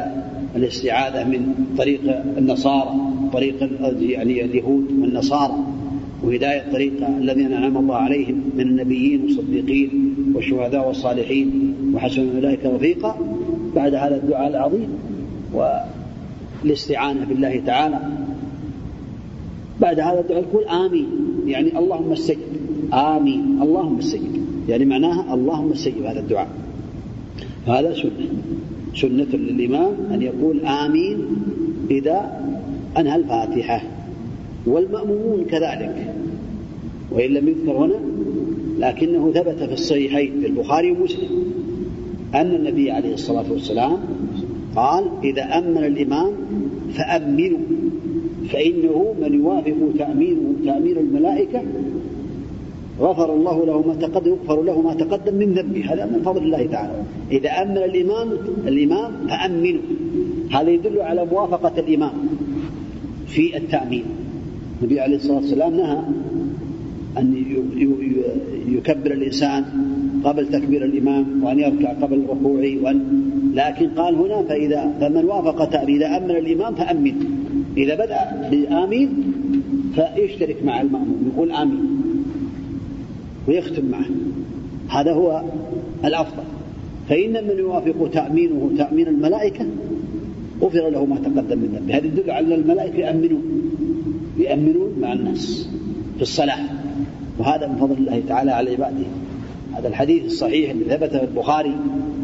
الاستعاذة من طريق النصارى طريق يعني اليهود والنصارى. وهداية طريق الذين أنعم الله عليهم من النبيين والصديقين والشهداء والصالحين. وحسن أولئك رفيقا بعد هذا الدعاء العظيم والاستعانة بالله تعالى. بعد هذا الدعاء يقول آمين. يعني اللهم استجب. آمين. اللهم استجب. يعني معناها اللهم استجب هذا الدعاء. هذا سنة. سنة للإمام أن يقول آمين إذا أنهى الفاتحة. والمأمومون كذلك. وإن لم يذكر هنا لكنه ثبت في الصحيحين في البخاري ومسلم أن النبي عليه الصلاة والسلام قال إذا أمن الإمام فأمنوا فإنه من يوافق تأمينه تأمين الملائكة غفر الله له ما تقدم يغفر له ما تقدم من ذنبه. هذا من فضل الله تعالى. إذا أمن الإمام الإمام فأمنوا. هذا يدل على موافقة الإمام في التأمين. النبي عليه الصلاة والسلام نهى أن يكبر الإنسان قبل تكبير الإمام وأن يركع قبل ركوعه وأن لكن قال هنا فإذا فمن وافق إذا أمن الإمام فأمن إذا بدأ بآمين فيشترك مع المأموم يقول آمين ويختم معه. هذا هو الأفضل. فإن من يوافق تأمينه تأمين الملائكة غفر له ما تقدم من ذنبه. هذا يدل على الملائكة يأمنون. يأمنون مع الناس في الصلاة. وهذا من فضل الله تعالى على عباده. هذا الحديث الصحيح الذي ثبت في البخاري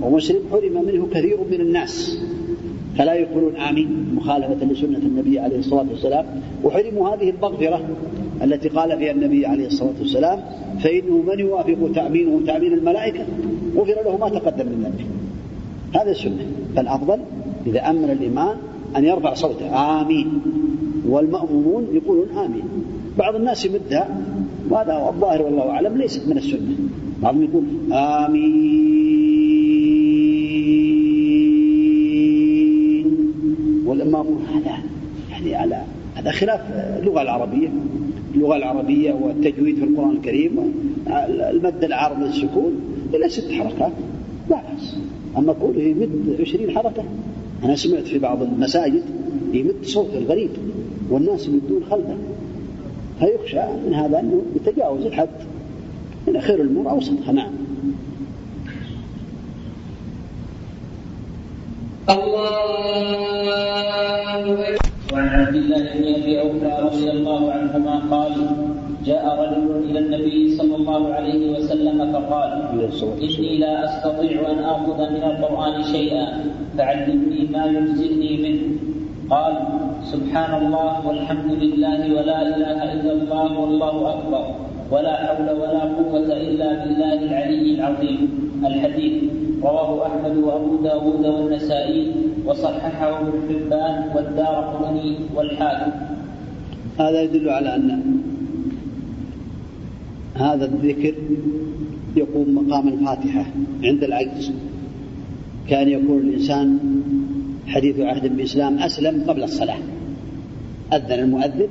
ومسلم حرم منه كثير من الناس. فلا يقولون آمين مخالفة لسنة النبي عليه الصلاة والسلام. وحرموا هذه المغفرة التي قال فيها النبي عليه الصلاة والسلام. فإنه من يوافق تأمينه تأمين الملائكة؟ غفر له ما تقدم من ذنبه. هذا السنة. فالأفضل إذا أمن الإمام أن يرفع صوته. آمين. والمأمومون يقولون آمين. بعض الناس يمدها وهذا الظاهر والله أعلم ليست من السنة. بعضهم يقول آمين. والمأمون هذا يعني على هذا خلاف اللغة العربية. اللغة العربية والتجويد في القرآن الكريم المد العارض للسكون إلى ست حركات. لا بأس. أما كونه يمد عشرين حركة. أنا سمعت في بعض المساجد يمد صوت الغريب. والناس يمدون خلفه. فيخشى من هذا أنه يتجاوز الحد. من خير الأمور أوسطها نعم. الله وعن عبد الله بن أبي أوفى رضي الله عنهما قال جاء رجل إلى النبي صلى الله عليه وسلم فقال إني لا أستطيع أن آخذ من القرآن شيئا فعلمني ما يجزئني منه. قال سبحان الله والحمد لله ولا إله إلا الله والله أكبر ولا حول ولا قوة إلا بالله العلي العظيم. الحديث رواه أحمد وأبو داود والنسائي وصححه ابن حبان والدار قطني والحاكم. هذا يدل على أن هذا الذكر يقوم مقام الفاتحة عند العجز. كان يكون الإنسان حديث عهد بالإسلام أسلم قبل الصلاة. أذن المؤذن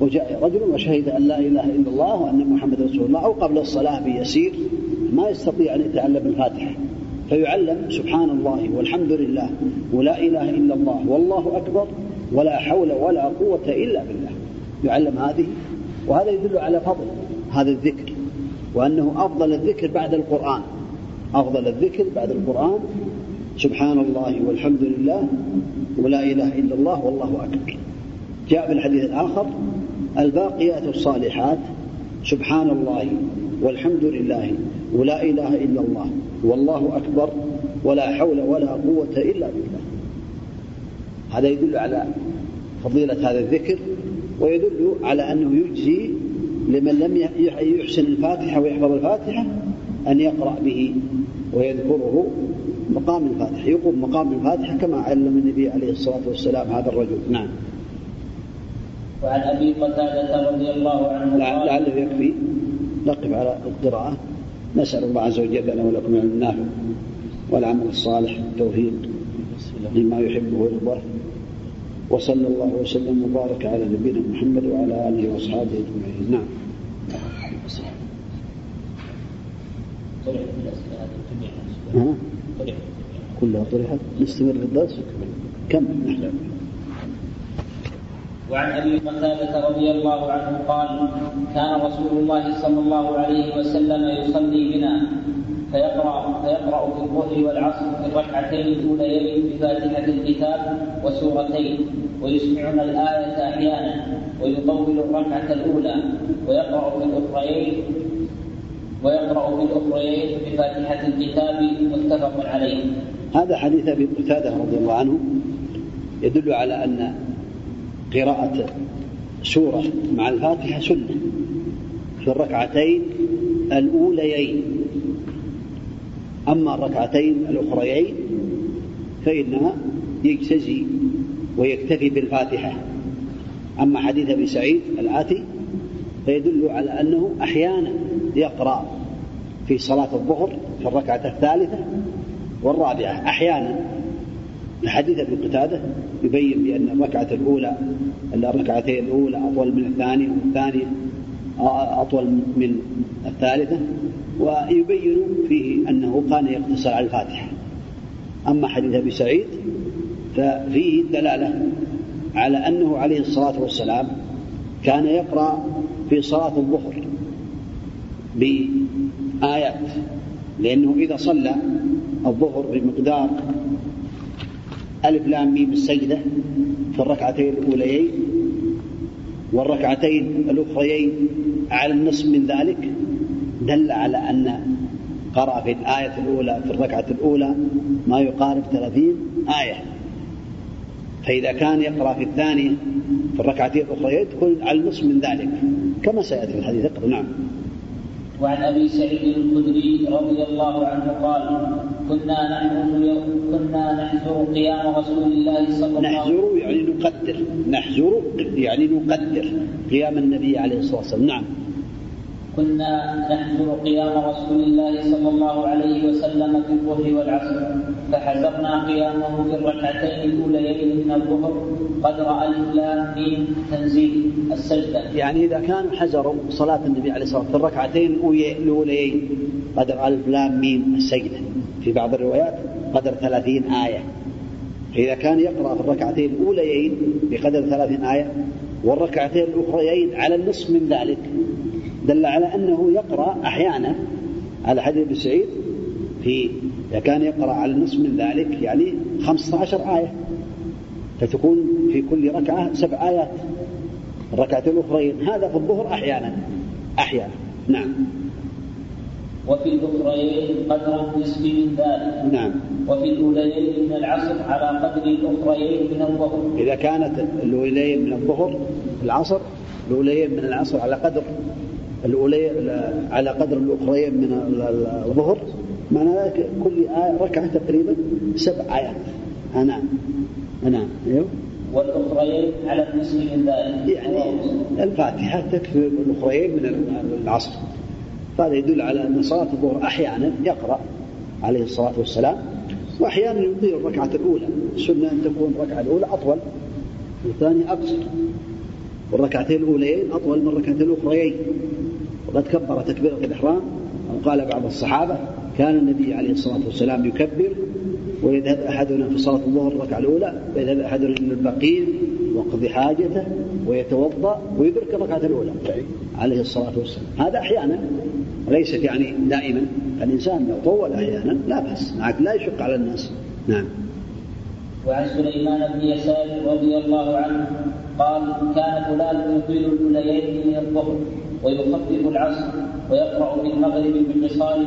وجاء رجل وشهد أن لا إله إلا الله وأن محمد رسول الله أو قبل الصلاة بيسير ما يستطيع أن يتعلم الفاتحة. فيعلم سبحان الله والحمد لله ولا إله إلا الله والله أكبر ولا حول ولا قوة إلا بالله. يعلم هذه وهذا يدل على فضل هذا الذكر وأنه أفضل الذكر بعد القرآن. أفضل الذكر بعد القرآن سبحان الله والحمد لله ولا إله إلا الله والله أكبر. جاء في الحديث الآخر الباقيات الصالحات سبحان الله والحمد لله ولا إله إلا الله والله أكبر ولا حول ولا قوة إلا بالله. هذا يدل على فضيلة هذا الذكر ويدل على أنه يجزي لمن لم يحسن الفاتحة ويحفظ الفاتحة أن يقرأ به ويذكره مقام الفاتحة. يقوم مقام الفاتحة كما علم النبي عليه الصلاة والسلام هذا الرجل. نعم. وعن أبي قتادة رضي الله عنه لعله يكفي. نقف على القراءة. نسأل الله عز وجل لنا ولكم العلم النافع والعمل الصالح التوفيق لما يحبه ويرضاه. وصلى الله وسلم وبارك على نبينا محمد وعلى آله وأصحابه أجمعين. نعم. ها؟ كلها طرحت نستمر في الدرس كم وعن أبي قتاده رضي الله عنه قال كان رسول الله صلى الله عليه وسلم يصلي بنا فيقرأ فيقرأ في الظهر والعصر في الركعتين الأوليين بفاتحة الكتاب وسورتين ويسمعنا الآية أحيانا ويطول الركعة الأولى ويقرأ في الأخريين ويقرأ في الأخريين بفاتحة الكتاب متفق عليه. هذا حديث أبي قتادة رضي الله عنه يدل على أن قراءة سورة مع الفاتحة سنة في الركعتين الأوليين أما الركعتين الأخريين فإنها يجتزي ويكتفي بالفاتحة أما حديث أبي سعيد الآتي فيدل على أنه أحيانا يقرأ في صلاة الظهر في الركعة الثالثة والرابعة. أحيانا الحديث ابن قتادة يبين بأن الركعة الأولى الركعتين الأولى أطول من الثانية والثانية أطول من الثالثة ويبين فيه أنه كان يقتصر على الفاتحة. أما حديث أبي سعيد ففيه دلالة على أنه عليه الصلاة والسلام كان يقرأ في صلاة الظهر. بآيات لأنه إذا صلى الظهر بمقدار ألف لام ميم السجدة في الركعتين الأوليين والركعتين الأخريين على النصف من ذلك دل على أن قرأ في الآية الأولى في الركعة الأولى ما يقارب ثلاثين آية. فإذا كان يقرأ في الثانية في الركعتين الأخريين تكون على النصف من ذلك كما سيأتي في الحديث. نعم. وعن أبي سعيد الخدري رضي الله عنه قال كنا نحزر كنا نحزر قيام رسول الله صلى الله عليه وسلم. نحزر يعني نقدر. نحزر يعني نقدر قيام النبي عليه الصلاة والسلام. نعم. كنا نحضر قيام رسول الله صلى الله عليه وسلم في الظهر والعصر فحذرنا قيامه في الركعتين الاوليين من الظهر قدر الف لام ميم تنزيل السجدة. يعني إذا كانوا حزروا صلاة النبي عليه الصلاة والسلام في الركعتين الأوليين قدر الف لام ميم السجدة في بعض الروايات قدر ثلاثين آية. فإذا كان يقرأ في الركعتين الأوليين بقدر ثلاثين آية والركعتين الأخريين على النصف من ذلك دل على أنه يقرأ أحيانا على حديث ابن سعيد في إذا كان يقرأ على النصف من ذلك يعني 15 آية. فتكون في كل ركعة سبع آيات. الركعتين الأخرين. هذا في الظهر أحيانا. أحيانا. نعم. وفي الأخريين قدر النصف من ذلك. نعم. وفي الأوليين من العصر على قدر الأخريين من الظهر. إذا كانت الأوليين من الظهر العصر الأوليين من العصر على قدر. الأولي على قدر الأخرين من الظهر. معنى ذلك كل آية ركعة تقريبا سبع آيات. نعم نعم أيوه. والأخرين على النصف من ذلك. يعني الفاتحة تكفي الأخرين من العصر. هذا يدل على أن صلاة الظهر أحيانا يقرأ عليه الصلاة والسلام وأحيانا يطيل الركعة الأولى. السنة أن تكون الركعة الأولى أطول والثانية أقصر. والركعتين الأوليين أطول من الركعتين الأخريين. وقد كبر تكبيرة الإحرام أو قال بعض الصحابة كان النبي عليه الصلاة والسلام يكبر ويذهب أحدنا في صلاة الظهر الركعة الأولى ويذهب أحدنا إلى البقيع ويقضي حاجته ويتوضأ ويدرك الركعة الأولى عليه الصلاة والسلام. هذا أحيانا وليست يعني دائما الإنسان لو طول أحيانا لا بأس لا يشق على الناس. نعم. وعن سليمان بن يسار رضي الله عنه قال كان فلان يطيل الليلين من الظهر. ويخفف العصر ويقرأ في المغرب بقصار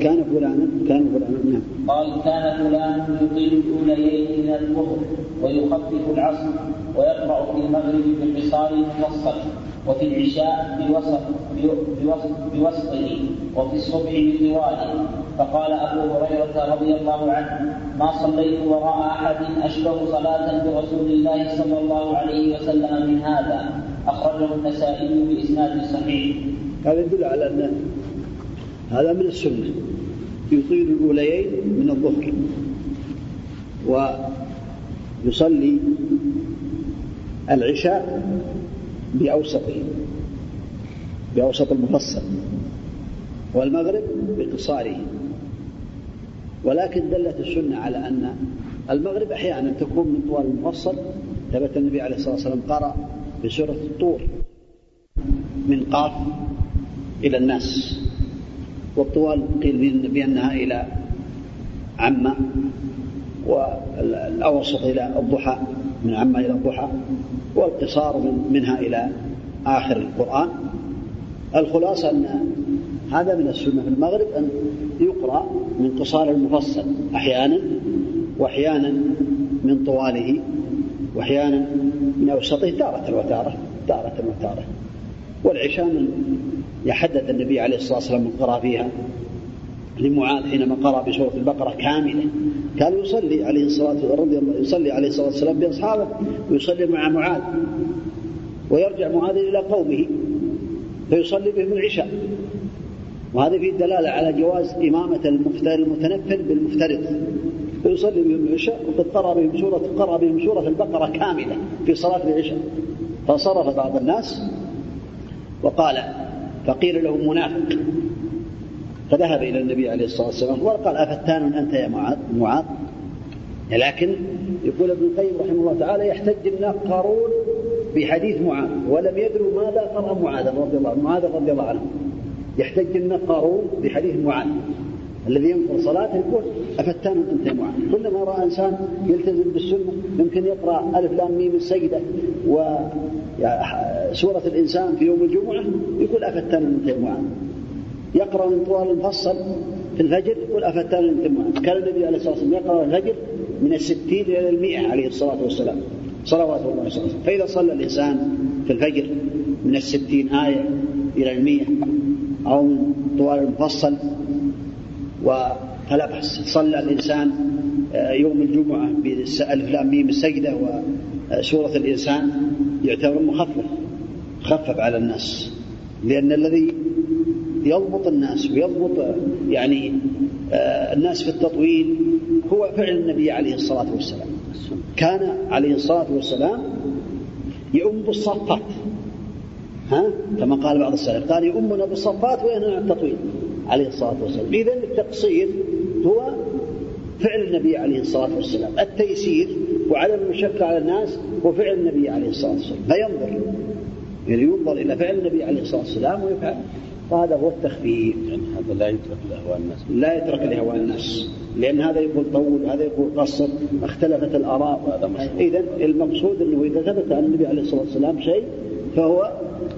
كان فلانا كان فلانا نعم. قال كان فلان يطيل الأوليين من الظهر ويخفف العصر ويقرأ في المغرب بقصار مفصل وفي العشاء بوسط بوسطه وفي الصبح بطواله. فقال أبو هريرة رضي الله عنه ما صليت وراء أحد أشبه صلاة برسول الله صلى الله عليه وسلم من هذا أخرجه النسائي بإسناد صحيح. هذا يدل على أن هذا من السنة. يطيل الأوليين من الظهر ويصلي العشاء بأوسطه بأوسط المفصل. والمغرب بقصاره. ولكن دلت السنة على أن المغرب أحيانا تكون من طوال المفصل. ثبت النبي عليه الصلاة والسلام قرأ بسورة الطور من قاف إلى الناس. والطوال قيل بأنها إلى عمة والأوسط إلى الضحى من عمة إلى الضحى والقصار منها إلى آخر القرآن. الخلاصة أن هذا من السنة في المغرب أن يقرأ من قصار المفصل أحيانا وأحيانا من طواله. وأحيانا من أوسطه تارة وتارة تارة وتارة والعشاء من يحدد النبي عليه الصلاة والسلام من قرأ فيها. لمعاذ حينما قرأ بسورة البقرة كاملة. كان يصلي عليه الصلاة رضي الله يصلي عليه الصلاة والسلام بأصحابه ويصلي مع معاذ. ويرجع معاذ إلى قومه فيصلي بهم العشاء. وهذا فيه دلالة على جواز إمامة المتنفل بالمفترض. فيصلي بهم العشاء وقد قرأ بهم سورة قرأ بهم سورة البقرة كاملة في صلاة العشاء. فصرف بعض الناس وقال فقيل له منافق. فذهب إلى النبي عليه الصلاة والسلام وقال أفتان أنت يا معاذ؟ معاذ. لكن يقول ابن القيم رحمه الله تعالى يحتج النقارون بحديث معاذ ولم يدروا ماذا قرأ معاذ رضي الله معاذ رضي الله عنه. يحتج النقارون بحديث معاذ. الذي ينقر صلاته يقول أفتان أنت يا معاذ كلما رأى إنسان يلتزم بالسنة يمكن يقرأ ألف لام ميم السجدة وسورة الإنسان في يوم الجمعة يقول أفتان أنت يا معاذ يقرأ من طوال المفصل في الفجر يقول أفتان أنت يا معاذ كان النبي عليه الصلاة والسلام يقرأ الفجر من الستين إلى المئة عليه الصلاة والسلام. صلوات الله وسلامه. فإذا صلى الإنسان في الفجر من الستين آية إلى المئة أو من طوال المفصل فلا بأس صلى الإنسان آه، يوم الجمعة بألف لام ميم السجدة وسورة الإنسان يعتبر مخفف خفف على الناس. لأن الذي يضبط الناس ويضبط يعني آه، الناس في التطويل هو فعل النبي عليه الصلاة والسلام. كان عليه الصلاة والسلام يؤم بالصفات. ها؟ كما قال بعض السلف قال يؤمنا بالصفات وينهى عن التطويل. عليه الصلااه والسلام. اذا التقصير هو فعل النبي عليه الصلاة والسلام. التيسير وعدم المشقه على الناس هو فعل النبي عليه الصلاة والسلام. فينظر يعني ينظر إلى فعل النبي عليه الصلاة والسلام ويفعل. وهذا هو التخفيف. يعني هذا لا يترك لأهواء الناس. لا يترك لهواء الناس. لأن هذا يقول طول هذا يقول قصر اختلفت الآراء. إذا المقصود أنه إذا ثبت عن النبي عليه الصلاة والسلام شيء فهو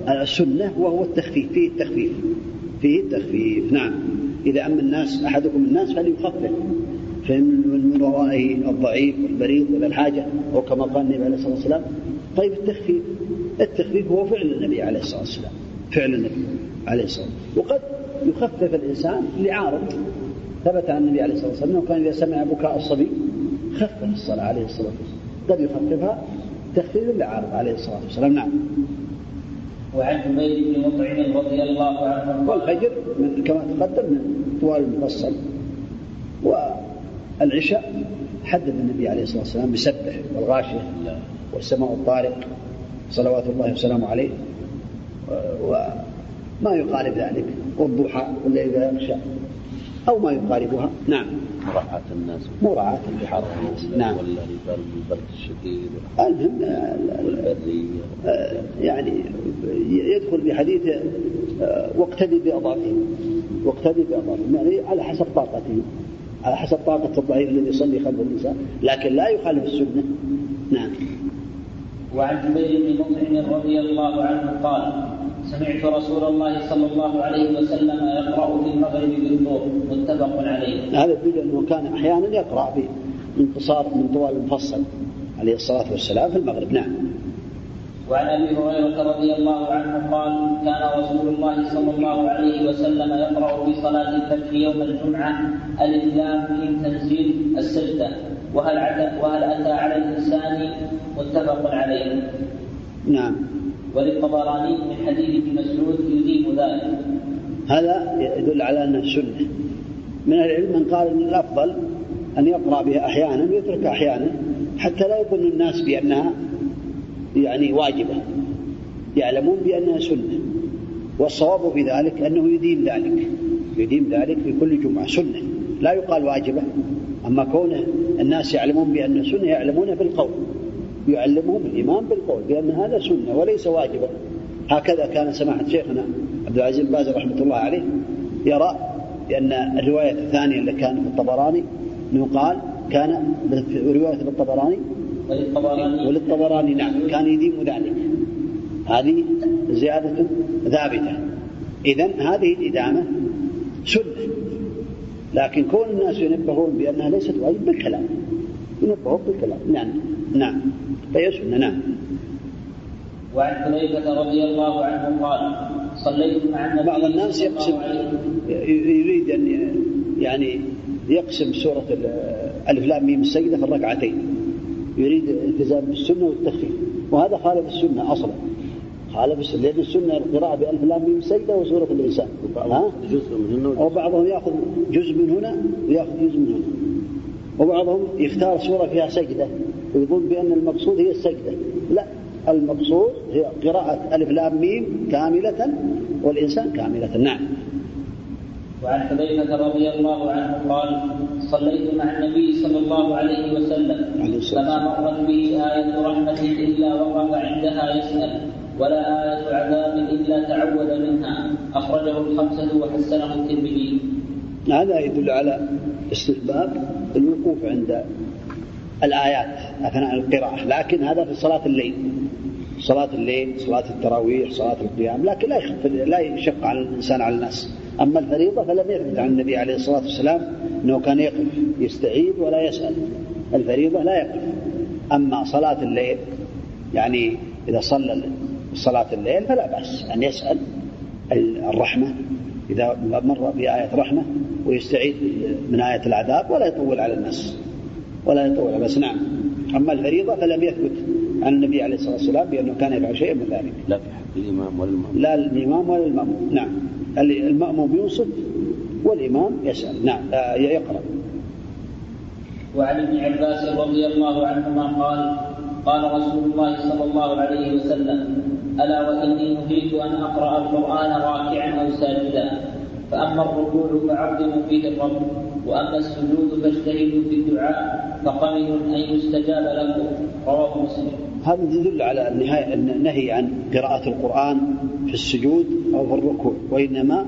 السنة وهو التخفيف فيه التخفيف. فيه التخفيف نعم. إذا أما الناس أحدكم الناس فليخفف. فإن من ورائه الضعيف والمريض ولا الحاجة أو كما قال النبي عليه الصلاة والسلام. طيب التخفيف. التخفيف هو فعل النبي عليه الصلاة والسلام. فعل النبي عليه الصلاة والسلام. وقد يخفف الإنسان لعارض. ثبت عن النبي عليه الصلاة والسلام أنه كان إذا سمع بكاء الصبي خفف الصلاة عليه الصلاة والسلام. قد يخففها تخفيف لعارض عليه الصلاة والسلام. نعم. وعن جبير بن مطعم رضي الله عنه. والفجر كما تقدم من طوال المفصل. والعشاء حدد النبي عليه الصلاة والسلام بسبح والغاشية والسماء الطارق. صلوات الله وسلامه عليه. وما يقارب ذلك. والضحى والليل إذا يغشى. أو ما يقاربها. نعم. مراعاة الناس. مراعاة لحرم الناس نعم. ولا البرد الشديد. المهم والبرية. آه، يعني يدخل بحديث آه، واقتدي بأضعافهم واقتدي بأضعافهم يعني على حسب طاقته على حسب طاقة الضعيف الذي يصلي خلف الإنسان. لكن لا يخالف السنة. نعم. وعن جبير بن مطعم رضي الله عنه قال سمعت رسول الله صلى الله عليه وسلم يقرأ في المغرب بالطور متفق عليه. هذا يدل أنه كان أحيانا يقرأ بانتصار من طوال المفصل عليه الصلاة والسلام في المغرب. نعم. وعن أبي هريرة رضي الله عنه قال كان رسول الله صلى الله عليه وسلم يقرأ في صلاة الفجر يوم الجمعة الإسلام من تنزيل السجدة. وهل وهل أتى على الإنسان؟ متفق عليه. نعم. وللطبراني من حديث ابن مسعود يجيب ذلك. هذا يدل على أنه سنة. من العلم من قال إن الأفضل أن يقرأ بها أحيانا ويترك أحيانا حتى لا يظن الناس بأنها يعني واجبة. يعلمون بأنها سنة. والصواب في ذلك أنه يديم ذلك. يديم ذلك في كل جمعة. سنة. لا يقال واجبة. أما كون الناس يعلمون بأنها سنة يعلمون بالقول. يعلمهم الإمام بالقول بأن هذا سنة وليس واجبا. هكذا كان سماحة شيخنا عبد العزيز باز رحمة الله عليه يرى بأن الرواية الثانية اللي كانت في الطبراني أنه قال كان رواية الطبراني وللطبراني. وللطبراني نعم كان يديم ذلك. هذه زيادة ثابتة. إذا هذه الإدامة سنة. لكن كون الناس ينبهون بأنها ليست واجب بالكلام. ينبهون بالكلام. نعم نعم. فهي سنة نعم. وعن حذيفة رضي الله عنه قال صليت مع النبي بعض الناس يقسم يريد أن يعني يقسم سورة الألف لام ميم السجدة في الركعتين. يريد الالتزام بالسنة والتخفيف. وهذا خالف السنة أصلا. خالف السنة لأن السنة القراءة بألف لام ميم سجدة وسورة الإنسان. ها؟ جزء من هنا وبعضهم يأخذ جزء من هنا ويأخذ جزء من هنا. وبعضهم يختار سورة فيها سجدة. ويظن بأن المقصود هي السجدة. لا المقصود هي قراءة ألف لام ميم كاملة والإنسان كاملة. نعم. وعن حذيفة رضي الله عنه قال صليت مع النبي صلى الله عليه وسلم. فما مرت به آية رحمة إلا وقف عندها يسأل ولا آية عذاب إلا تعود منها. أخرجه الخمسة وحسنه الترمذي. هذا يدل على استحباب الوقوف عند الآيات أثناء القراءة. لكن هذا في صلاة الليل. صلاة الليل صلاة التراويح صلاة القيام. لكن لا يخف لا يشق على الإنسان على الناس. أما الفريضة فلم يثبت عن النبي عليه الصلاة والسلام أنه كان يقف يستعيد ولا يسأل. الفريضة لا يقف. أما صلاة الليل يعني إذا صلى صلاة الليل فلا بأس أن يسأل الرحمة إذا مر بآية رحمة ويستعيد من آية العذاب ولا يطول على الناس. ولا يطول بس نعم. أما الفريضة فلم يثبت عن النبي عليه الصلاة والسلام بأنه كان يفعل شيئا من ذلك. لا في حق الإمام ولا المأموم لا الإمام ولا المأموم. نعم. المأموم ينصت والإمام يسأل. نعم. آه، يقرأ. وعن ابن عباس رضي الله عنهما قال قال رسول الله صلى الله عليه وسلم ألا وإني نهيت أن أقرأ القرآن راكعا أو ساجدا؟ فأما الركوع فعظموا فيه الرب وأما السجود فاجتهدوا في الدعاء فقمن أن يستجاب لكم رواه مسلم. هذا يدل على النهاية النهي عن قراءة القرآن في السجود أو في الركوع وإنما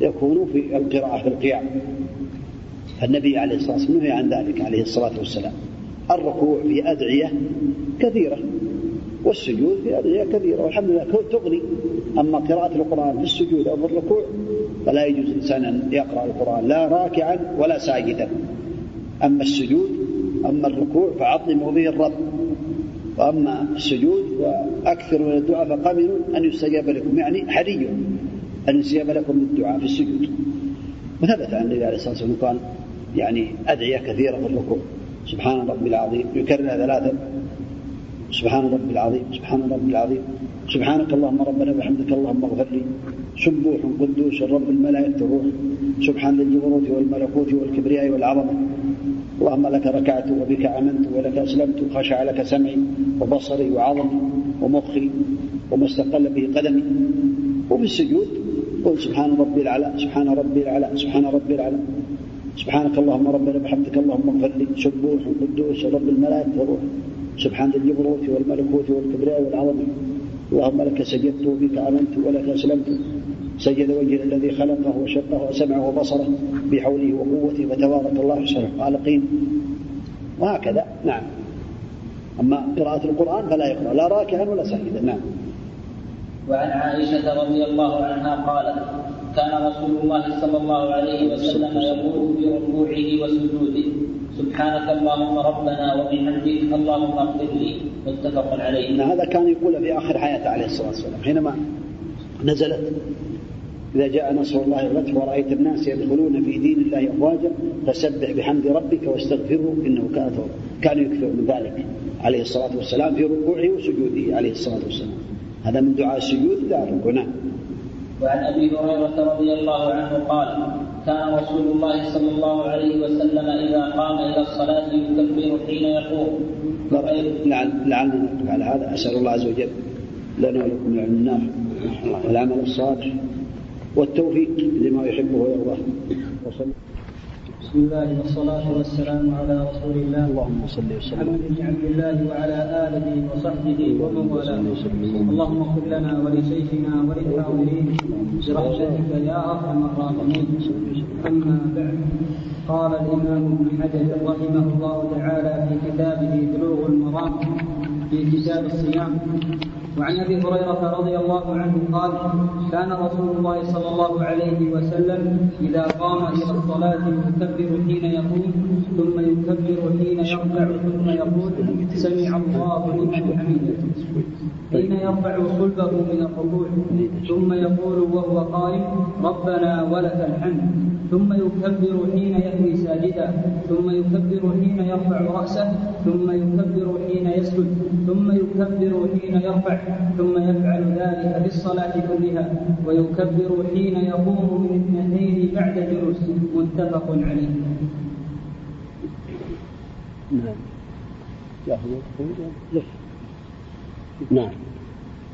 يكون في القراءة في القيام. فالنبي عليه الصلاة والسلام نهي عن ذلك عليه الصلاة والسلام. الركوع في أدعية كثيرة والسجود في أدعية كثيرة والحمد لله تغني. أما قراءة القرآن في السجود أو في الركوع فلا يجوز الإنسان أن يقرأ القرآن لا راكعا ولا ساجدا. أما السجود أما الركوع فعظموا به الرب. وأما السجود وأكثر من الدعاء فقبلوا أن يستجاب لكم يعني حري أن يستجاب لكم الدعاء في السجود. وثبت عن النبي عليه الصلاة والسلام قال يعني أدعية كثيرة في الركوع. سبحان ربي العظيم. يكررها ثلاثا. سبحان ربي العظيم سبحان ربي العظيم. سبحانك اللهم ربنا وبحمدك اللهم اغفر لي. سبوح قدوس الرب الملائكة الروح سبحان الجبروت والملكوت والكبرياء والعظمة. اللهم لك ركعت وبك آمنت ولك أسلمت خشع لك سمعي وبصري وعظمي ومخي وما استقل به قدمي. وفي السجود قل سبحان ربي العلاء سبحان ربي العلاء سبحان ربي العلاء سبحانك اللهم ربنا بحمدك اللهم اغفر لي. سبوح قدوس رب الملائكة والروح سبحان الجبروت والملكوت والكبرياء والعظمة. اللهم لك سجدت وبك آمنت ولك أسلمت. سجد وجه الذي خلقه وشقه وسمعه وبصره بحوله وقوته فتبارك الله احسن الخالقين وهكذا. نعم. أما قراءة القرآن فلا يقرأ. لا راكعا ولا ساجدا. نعم. وعن عائشة رضي الله عنها قالت كان رسول الله صلى الله عليه وسلم يقول في ركوعه وسجوده سبحانك اللهم ربنا وبحمدك اللهم اغفر لي. متفق عليه. هذا كان يقول في آخر حياته عليه الصلاة والسلام حينما نزلت إذا جاء نصر الله والفتح ورأيت الناس يدخلون في دين الله أفواجا فسبح بحمد ربك واستغفره إنه كان كان يكثر من ذلك. عليه الصلاة والسلام في ركوعه وسجوده عليه الصلاة والسلام. هذا من دعاء السجود لا الركوع نعم. وعن أبي هريرة رضي الله عنه قال كان رسول الله صلى الله عليه وسلم إذا قام إلى الصلاة يكبر حين يقوم. لعلنا نقف على هذا. أسأل الله عز وجل لنا ولكم العلم. النافع والعمل الصالح. والتوفيق لما يحبه ويرضاه. وصلى بسم الله والصلاة والسلام على رسول الله. اللهم صل وسلم. محمد بن عبد الله وعلى آله وصحبه ومن والاه. اللهم اغفر لنا ولشيخنا وللحاضرين برحمتك يا أرحم الراحمين. أما بعد قال الإمام ابن حجر رحمه الله تعالى في كتابه بلوغ المرام في كتاب الصيام وعن أبي هريرة رضي الله عنه قال كان رسول الله صلى الله عليه وسلم إذا قام إلى الصلاة يكبر حين يقوم ثم يكبر حين يرفع ثم يقول سمع الله لمن حمده. حين يرفع صلبه من الركوع ثم يقول وهو قائم ربنا ولك الحمد ثم يكبر حين يهوي ساجدا ثم يكبر حين يرفع رأسه ثم يكبر حين يسجد ثم يكبر حين يرفع ثم يفعل ذلك في الصلاة كلها ويكبر حين يقوم من اثنتين بعد جلوس متفق عليه. نعم. نعم.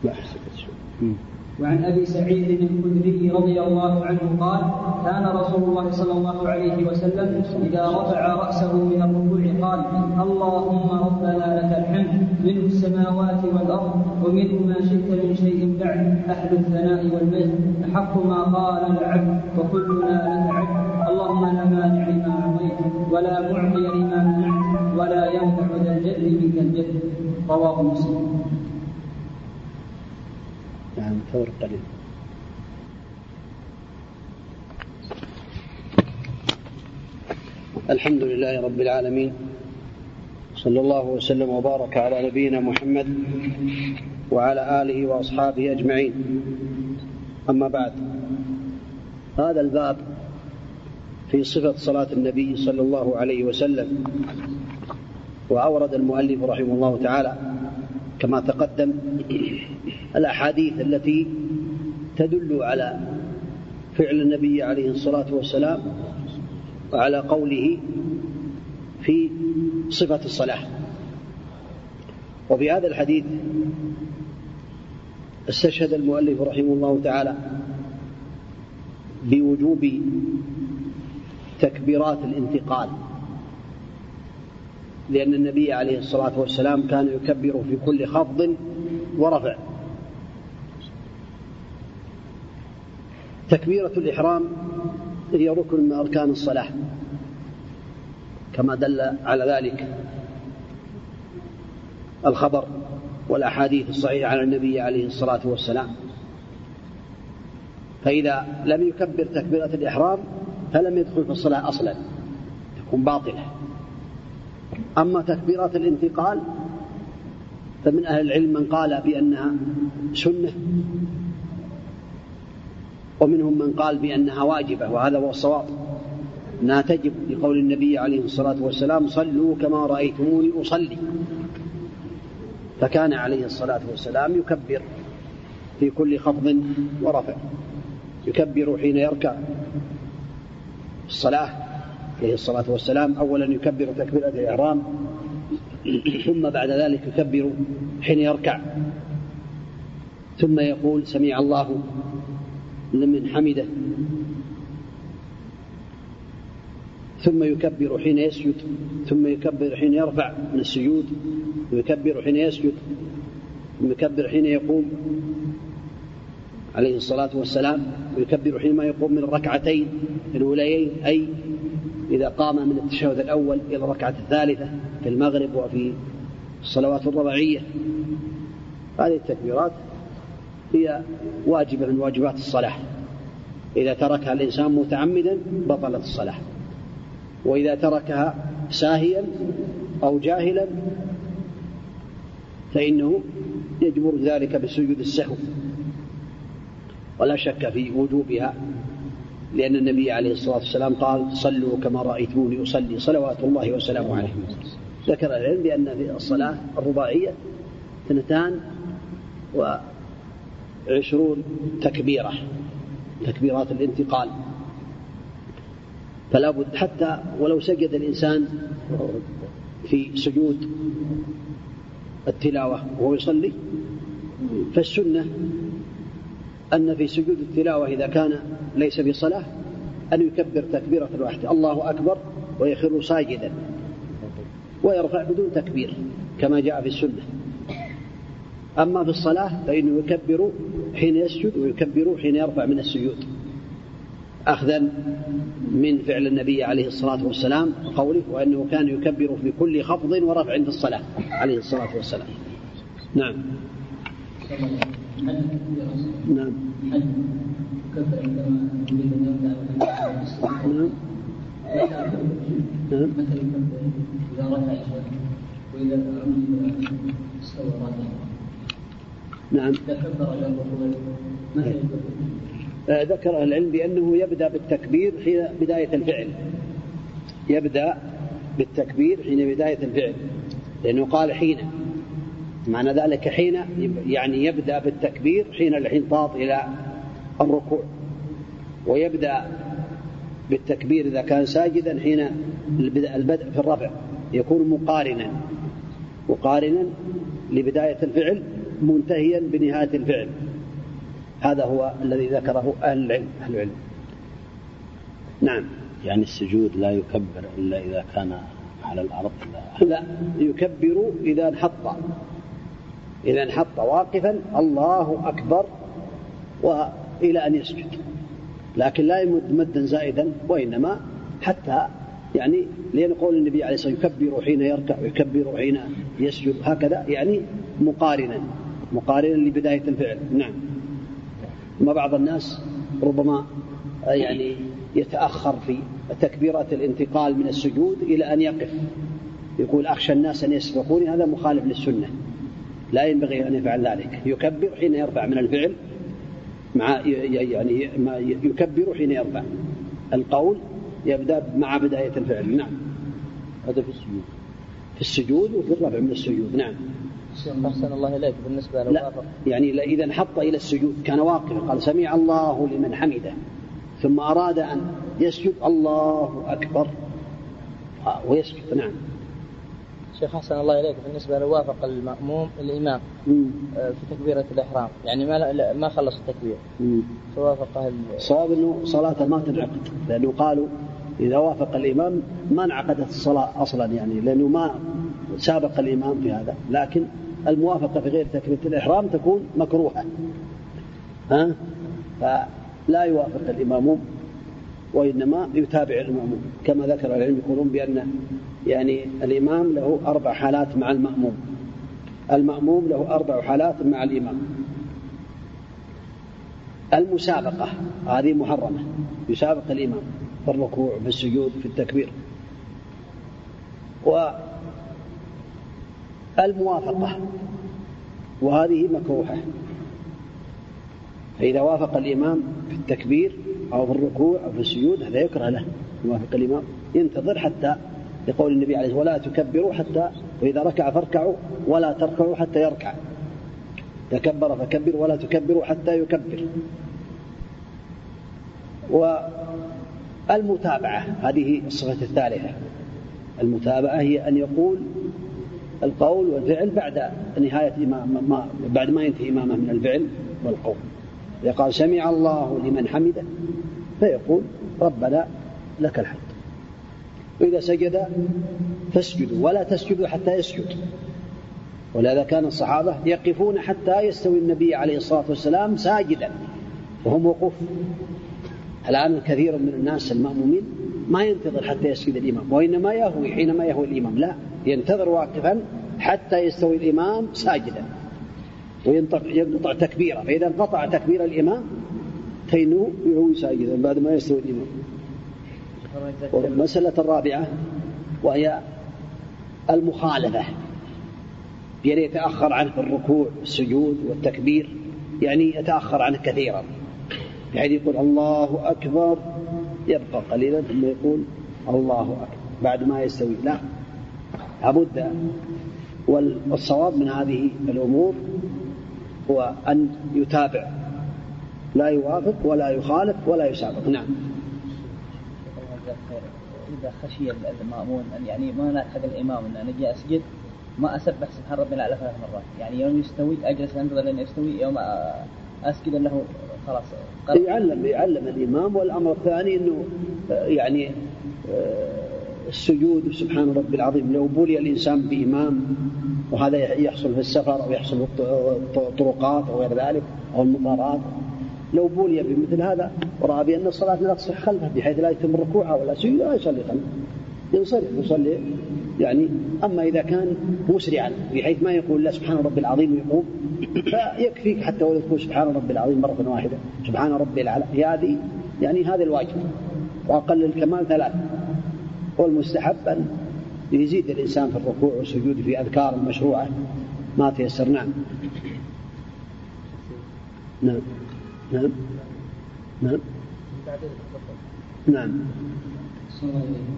لا وعن أبي سعيد الخدري رضي الله عنه قال كان رسول الله صلى الله عليه وسلم إذا رفع رأسه من الركوع قال اللهم ربنا لك الحمد منه السماوات والأرض ومنه ما شئت من شيء بعد أهل الثناء والمجد أحق ما قال العبد وكلنا لك عبد. اللهم لا مانع لما أعطيت ولا معطي لما منعت ولا ينفع ذا الجد منك الجد. رواه مسلم. نعم ثور قليل. الحمد لله رب العالمين صلى الله وسلم وبارك على نبينا محمد وعلى آله وأصحابه أجمعين. أما بعد هذا الباب في صفة صلاة النبي صلى الله عليه وسلم وأورد المؤلف رحمه الله تعالى كما تقدم الأحاديث التي تدل على فعل النبي عليه الصلاة والسلام وعلى قوله في صفة الصلاة. وفي هذا الحديث استشهد المؤلف رحمه الله تعالى بوجوب تكبيرات الانتقال. لأن النبي عليه الصلاة والسلام كان يكبر في كل خفض ورفع. تكبيرة الإحرام هي ركن من أركان الصلاة كما دل على ذلك الخبر والأحاديث الصحيحة على النبي عليه الصلاة والسلام. فإذا لم يكبر تكبيرة الإحرام فلم يدخل في الصلاة أصلا تكون باطلة. أما تكبيرات الانتقال فمن أهل العلم من قال بأنها سنة ومنهم من قال بأنها واجبة وهذا هو الصواب. أنها تجب لقول النبي عليه الصلاة والسلام صلوا كما رأيتموني أصلي. فكان عليه الصلاة والسلام يكبر في كل خفض ورفع يكبر حين يركع. الصلاة عليه الصلاة والسلام. أولا يكبر تكبيرة الإحرام ثم بعد ذلك يكبر حين يركع. ثم يقول سمع الله لمن حمده. ثم يكبر حين يسجد ثم يكبر حين يرفع من السجود ويكبر حين يسجد ثم يكبر حين يقوم. عليه الصلاة والسلام ويكبر حينما يقوم من الركعتين الأوليين أي إذا قام من التشهد الأول إلى الركعة الثالثة في المغرب وفي الصلوات الرباعية. هذه التكبيرات هي واجبة من واجبات الصلاة. إذا تركها الإنسان متعمدا بطلت الصلاة. وإذا تركها ساهيا أو جاهلا فإنه يجبر ذلك بسجود السهو. ولا شك في وجوبها لأن النبي عليه الصلاة والسلام قال صلوا كما رأيتموني أصلي صلوات الله وسلامه عليه. ذكر العلم بأن في الصلاة الرباعية اثنتان وعشرون تكبيرة تكبيرات الانتقال. فلا بد حتى ولو سجد الإنسان في سجود التلاوة وهو يصلي فالسنة أن في سجود التلاوة إذا كان ليس بصلاة أن يكبر تكبيرة واحدة الله أكبر ويخر ساجدا ويرفع بدون تكبير كما جاء في السنة. أما في الصلاة فإنه يكبر حين يسجد ويكبر حين يرفع من السجود. أخذا من فعل النبي عليه الصلاة والسلام وقوله وأنه كان يكبر في كل خفض ورفع عند الصلاة عليه الصلاة والسلام. نعم. نعم نعم نعم إذا رفع وإذا استوى نعم ذكر أهل العلم بأنه يبدأ بالتكبير حين بداية الفعل. يبدأ بالتكبير حين بداية الفعل. لأنه قال حين معنى ذلك حين يعني يبدأ بالتكبير حين الانحطاط إلى الركوع. ويبدأ بالتكبير إذا كان ساجدا حين البدء في الرفع يكون مقارنا. مقارنا لبداية الفعل منتهيا بنهاية الفعل. هذا هو الذي ذكره أهل العلم أهل العلم. نعم. يعني السجود لا يكبر إلا إذا كان على الأرض؟ لا يكبر إذا انحط. إذا انحط واقفا الله أكبر وإلى أن يسجد. لكن لا يمد مدا زائدا وإنما حتى يعني لأن قول النبي عليه الصلاة والسلام يكبر حين يركع ويكبر حين يسجد هكذا يعني مقارنا مقارنا لبداية الفعل. نعم. ما بعض الناس ربما يعني يتأخر في تكبيرات الانتقال من السجود إلى أن يقف. يقول أخشى الناس أن يسبقوني هذا مخالف للسنة. لا ينبغي أن يفعل ذلك. يكبر حين يرفع من الفعل مع يعني ما يكبر حين يرفع. القول يبدأ مع بداية الفعل. نعم. هذا في السجود. في السجود وفي الرفع من السجود. نعم. أحسن الله إليك بالنسبة لو لا يعني إذا انحط إلى السجود كان واقفا قال سمع الله لمن حمده. ثم أراد أن يسجد الله أكبر. آه، ويسجد. نعم. شيخ حسن الله إليك بالنسبة لو وافق المأموم الإمام آه، في تكبيرة الإحرام. يعني ما ما خلص التكبير. فوافق الصواب أنه صلاته ما تنعقد لأنه قالوا إذا وافق الإمام ما انعقدت الصلاة أصلا يعني لأنه ما سابق الإمام في هذا. لكن الموافقة في غير تكبيرة الإحرام تكون مكروهة. ها؟ فلا يوافق الإمام. وإنما يتابع الإمام كما ذكر العلم يقولون بأن يعني الإمام له أربع حالات مع المأموم. المأموم له أربع حالات مع الإمام. المسابقة هذه محرمة. يسابق الإمام في الركوع في السجود في التكبير. والموافقة وهذه مكروهة. فإذا وافق الإمام في التكبير أو في الركوع أو في السجود هذا يكره له. يوافق الإمام. ينتظر حتى لقول النبي عليه ولا تكبروا حتى وإذا ركع فاركعوا ولا تركعوا حتى يركع. تكبر فكبر ولا تكبروا حتى يكبر. والمتابعة هذه الصفة الثالثة. المتابعة هي أن يقول القول والفعل بعد نهاية إمام ما بعد ما ينتهي إمامه من الفعل والقول. إذا قال سمع الله لمن حمده فيقول ربنا لك الحمد. وإذا سجد فاسجدوا ولا تسجدوا حتى يسجد. ولهذا كان الصحابة يقفون حتى يستوي النبي عليه الصلاة والسلام ساجدا وهم وقوف. الآن كثير من الناس المأمومين ما ينتظر حتى يسجد الإمام وإنما يهوي حينما يهوي الإمام. لا ينتظر واقفا حتى يستوي الإمام ساجدا. ويقطع تكبيره. فإذا انقطع تكبير الإمام فإنه يهوي ساجدا بعد ما يستوي الإمام والمسألة الرابعة وهي المخالفة. يعني يتأخر عنه في الركوع والسجود والتكبير يعني يتأخر عنه كثيرا. يعني يقول الله أكبر يبقى قليلا ثم يقول الله أكبر بعد ما يستوي. لا لابد. والصواب من هذه الأمور هو أن يتابع لا يوافق ولا يخالف ولا يسابق. نعم. إذا خشي المأمون أن يعني ما نلحق الإمام أن أنا أجي أسجد ما أسبح سبحان ربي الأعلى ثلاث مرات. يعني يوم يستوي أجلس أنتظر لين يستوي يوم أسجد له خلاص. يعلم يعلم الإمام. والأمر الثاني أنه يعني السجود سبحان ربي العظيم. لو بلي الإنسان بإمام وهذا يحصل في السفر أو يحصل في الطرقات أو غير ذلك أو المطارات لو بولي بمثل هذا ورأى بأن الصلاة لا تصح خلفه بحيث لا يتم ركوعها ولا سجود لا يصلي خلفه. ينصرف يصلي. يعني أما إذا كان مسرعا بحيث ما يقول لا سبحان ربي العظيم يقوم فيكفيك حتى ولو يقول سبحان ربي العظيم مرة واحدة. سبحان ربي العلى. هذه يعني هذا الواجب. وأقل الكمال ثلاث والمستحب أن يزيد الإنسان في الركوع والسجود في أذكار المشروعة ما تيسر. نعم. نعم. نعم. نعم. نعم.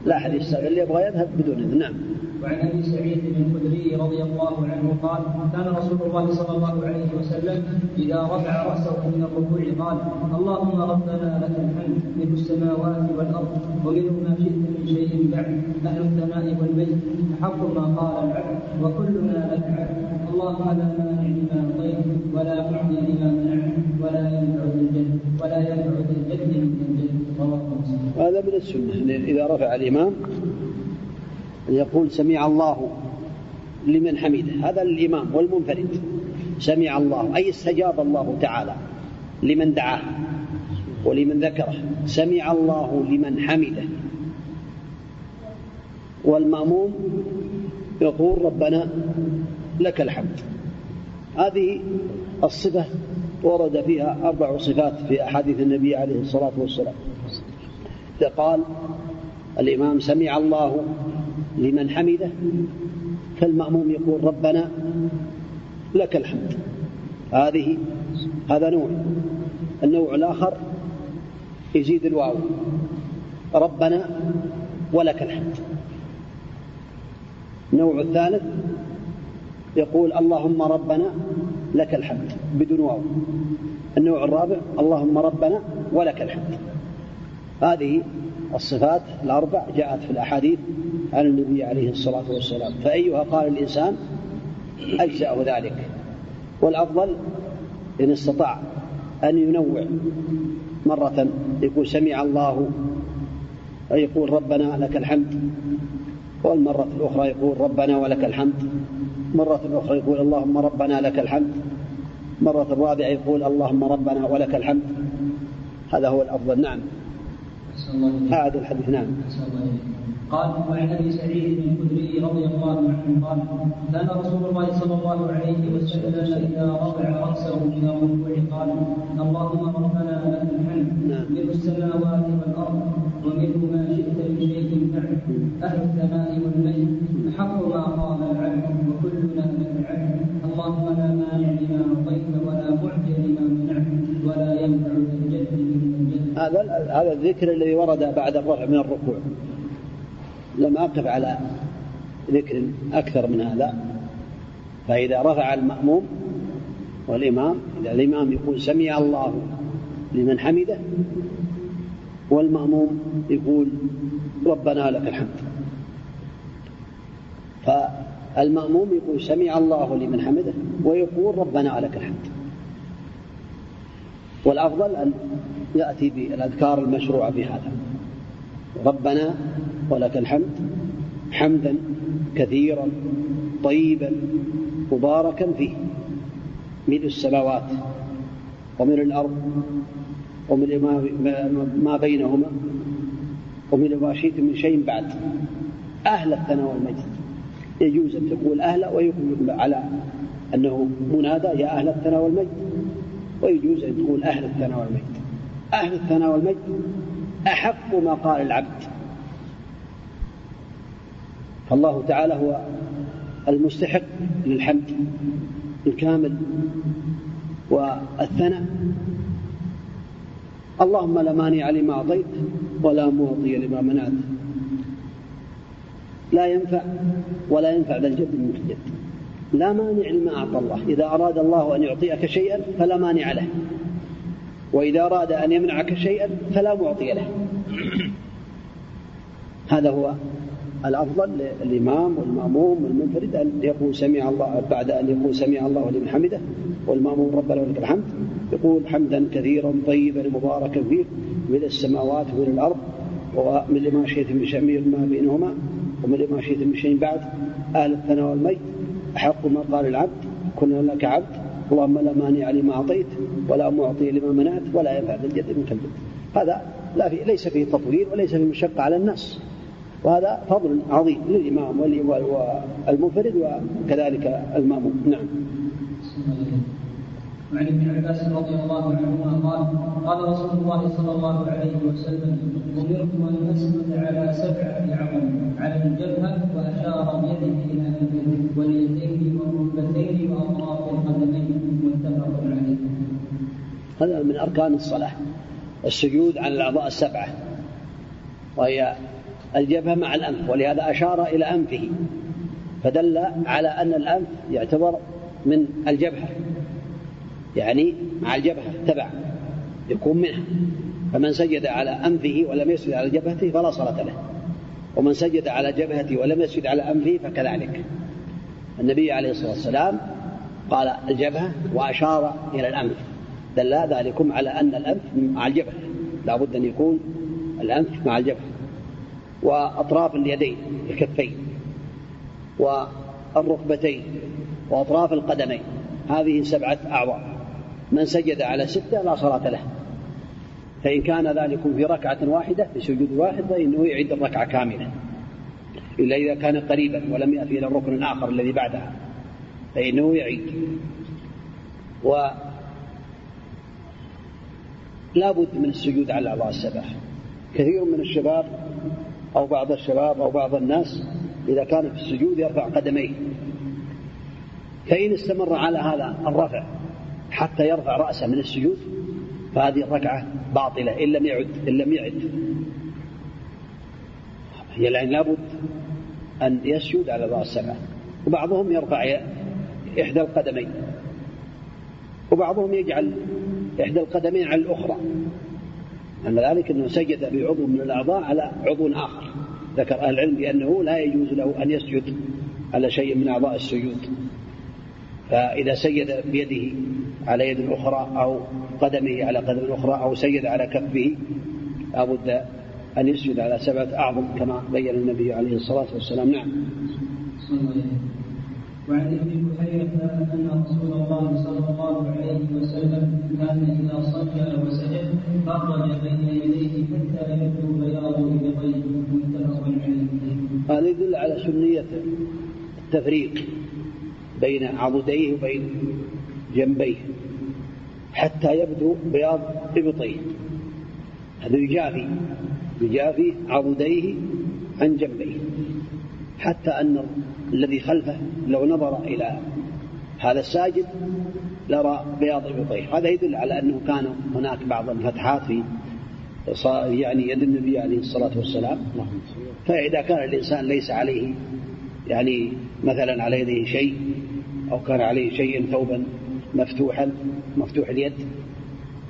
لا أحد يستغل اللي يبغى يذهب بدون إذن. نعم. وعن أبي سعيد بن الخدري رضي الله عنه قال كان رسول الله صلى الله عليه وسلم إذا رفع رأسه من الركوع قال اللهم ربنا لك الحمد ملء السماوات والأرض وملء ما شئت من شيء بعد أهل الثناء والبيت أحق ما قال العبد وكلنا لك عبد اللهم لا مانع لما أعطيت ولا معطي لما هذا من السنة. إذا رفع الإمام أن يقول سمع الله لمن حمده. هذا الإمام والمنفرد. سمع الله أي استجاب الله تعالى لمن دعاه ولمن ذكره. سمع الله لمن حمده. والمأموم يقول ربنا لك الحمد. هذه الصفة ورد فيها أربع صفات في أحاديث النبي عليه الصلاة والسلام. قال الإمام سمع الله لمن حمده فالمأموم يقول ربنا لك الحمد. هذه هذا نوع. النوع الآخر يزيد الواو. ربنا ولك الحمد. النوع الثالث يقول اللهم ربنا لك الحمد بدون واو. النوع الرابع اللهم ربنا ولك الحمد. هذه الصفات الأربع جاءت في الأحاديث عن النبي عليه الصلاة والسلام. فأيها قال الإنسان أجزأه ذلك. والأفضل إن استطاع أن ينوع مرة يقول سمع الله يقول ربنا لك الحمد والمرة الأخرى يقول ربنا ولك الحمد مرة أخرى يقول اللهم ربنا لك الحمد مرة رابعة يقول اللهم ربنا ولك الحمد. هذا هو الأفضل. نعم. هذا الحديث نعم قال وعن أبي سعيد بن الخدري رضي الله عنه قال كان رسول الله صلى الله عليه وسلم إذا رفع رأسه من الركوع قال اللهم ربنا لك الحمد نعم. ملء السماوات والأرض وملء ما شئت هذا هذا الذكر الذي ورد بعد الرفع من الركوع. لم أقف على ذكر أكثر من هذا. فإذا رفع المأموم والإمام إذا الإمام يقول سمع الله لمن حمده والمأموم يقول ربنا لك الحمد. فالمأموم يقول سمع الله لمن حمده ويقول ربنا لك الحمد. والأفضل أن يأتي بالأذكار المشروعة في هذا. ربنا ولك الحمد حمدا كثيرا طيبا مباركا فيه. ملء السماوات وملء الأرض وملء ما, ما بينهما وملء ما شئت من شيء بعد. أهل الثناء والمجد. يجوز أن تقول أهل ويقول على أنه منادى يا أهل الثناء والمجد. ويجوز أن تقول أهل الثناء والمجد. أهل الثناء والمجد أحق ما قال العبد. فالله تعالى هو المستحق للحمد الكامل والثناء. اللهم لا مانع لما أعطيت ولا معطي لما منعت. لا ينفع ولا ينفع ذا الجد من الجد. لا مانع لما أعطى الله. إذا أراد الله أن يعطيك شيئا فلا مانع له. وإذا أراد أن يمنعك شيئا فلا معطي له. هذا هو الأفضل للإمام والمأموم والمنفرد. أن يقول سمع الله بعد أن يقول سمع الله لمن حمده والمأموم ربنا ولك الحمد. يقول حمدا كثيرا طيبا مباركا فيه من السماوات ومن الأرض ومن ما شئت من شمير ما بينهما ومن ما شئت من شيء بعد أهل الثناء والمجد أحق ما قال العبد كنا لك عبد اللهم لا مانع لما أعطيت ولا معطي لما منعت ولا ينفع ذا الجد منك الجد هذا لا في ليس فيه تطويل وليس فيه مشقة على الناس. وهذا فضل عظيم للإمام والمنفرد وكذلك المأموم. نعم. وعن ابن عباس رضي الله عنهما قال قال رسول الله صلى الله عليه وسلم أمرت أن أسجد على سبعه عظم على الجبهة وأشار بيده إلى انفه واليدين والركبتين وأطراف القدمين متفق عليه. هذا من أركان الصلاة السجود على الأعضاء السبعة وهي الجبهة مع الأنف ولهذا أشار إلى أنفه فدل على أن الأنف يعتبر من الجبهة يعني مع الجبهة تبع يكون منها فمن سجد على أنفه ولم يسجد على جبهته فلا صلاة له. ومن سجد على جبهته ولم يسجد على أنفه فكذلك. النبي عليه الصلاة والسلام قال الجبهة وأشار إلى الأنف. دل ذلكم على أن الأنف مع الجبهة. لا بد أن يكون الأنف مع الجبهة. وأطراف اليدين الكفين. والركبتين. وأطراف القدمين. هذه سبعة أعضاء. من سجد على ستة لا صلاة له. فإن كان ذلك في ركعة واحدة في سجود واحد فإنه يعيد الركعة كاملة. إلا إذا كان قريبا ولم يأتي إلى الركن الآخر الذي بعدها فإنه يعيد. و لا بد من السجود على الأعضاء السبع كثير من الشباب أو بعض الشباب أو بعض الناس إذا كان في السجود يرفع قدميه. فإن استمر على هذا الرفع حتى يرفع رأسه من السجود فهذه الركعة باطلة إن لم يعد إن لم يعد. هي العين لابد أن يسجد على الرأس السبعة وبعضهم يرفع إحدى القدمين. وبعضهم يجعل إحدى القدمين على الأخرى. أن ذلك أنه سجد بعضو من الأعضاء على عضو آخر. ذكر أهل العلم بأنه لا يجوز له أن يسجد على شيء من أعضاء السجود. فإذا سجد بيده على يد أخرى أو قدمه على قدم أخرى أو سجد على كفه لابد أن يسجد على سبعة أعظم كما بين النبي عليه الصلاة والسلام. نعم. وعن ابن بحيرة أن رسول الله صلى الله عليه وسلم كان إذا صلى وسجد خرج بين يديه حتى يبدو بياض إبطيه متفق عليه. هذا يدل على سنية التفريق بين عضديه وبين جنبيه حتى يبدو بياض إبطيه. هذا يجافي يجافي عضديه عن جنبيه. حتى أن الذي خلفه لو نظر إلى هذا الساجد لرى بياض إبطيه. هذا يدل على أنه كان هناك بعض الفتحات في يعني يد النبي عليه الصلاة والسلام. فإذا كان الإنسان ليس عليه يعني مثلا على يده شيء أو كان عليه شيء ثوبا مفتوحا مفتوح اليد.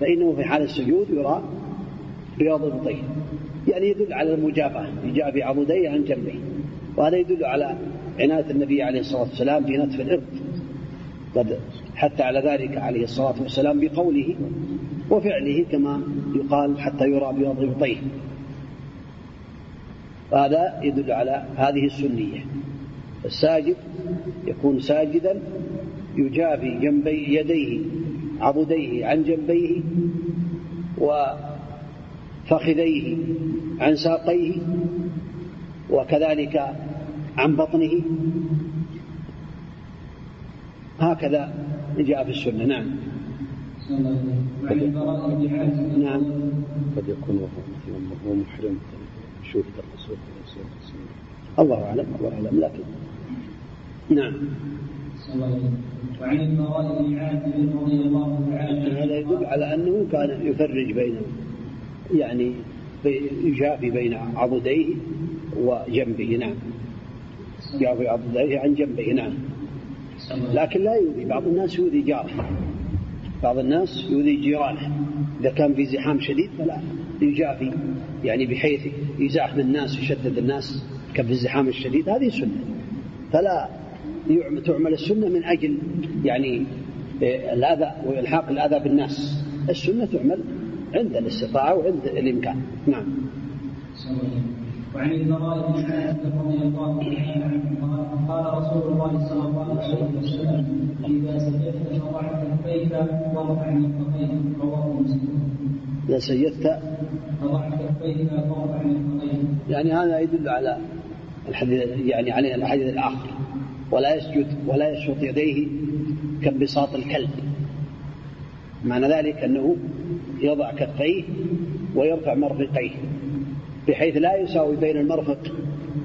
فإنه في حال السجود يرى بياض إبطيه يعني يدل على المجابهة يجابي عضديه عن جنبيه وهذا يدل على عناية النبي عليه الصلاة والسلام في نتف الإرض. قد حتى على ذلك عليه الصلاة والسلام بقوله وفعله كما يقال حتى يرى بياض إبطيه وهذا يدل على هذه السنية. الساجد يكون ساجدا يجافي جنبي يديه عضديه عن جنبيه وفخذيه عن ساقيه وكذلك عن بطنه. هكذا جاء في السنة. نعم. نعم. قد يكون وهو محرم. يشوف الرسول الله أعلم الله أعلم لكن. نعم. وعن بن عازب رضي الله تعالى هذا يدل على أنه كان يفرج بين يعني يجافي بين عضديه وجنبه نعم. يجافي عضديه عن جنبه نعم. لكن لا يؤذي بعض الناس يؤذي جاره. بعض الناس يؤذي جيرانه. إذا كان في زحام شديد فلا يجافي. يعني بحيث يزاحم الناس ويشدد الناس كفي الزحام الشديد هذه سنة. فلا تعمل السنة من أجل يعني آه، الأذى وإلحاق الأذى بالناس. السنة تعمل عند الاستطاعة وعند الإمكان. نعم. وعن البراء بن عازب رضي الله تعالى عنه قال رسول الله صلى الله عليه وسلم إذا سجدت فضع كفيك وارفع مرفقيك رواه مسلم. إذا سجدت فضع كفيك وارفع مرفقيك يعني هذا يدل على الحديث يعني على الحديث الآخر. ولا يسجد ولا يشفط يديه كانبساط الكلب. معنى ذلك أنه يضع كفيه ويرفع مرفقيه بحيث لا يساوي بين المرفق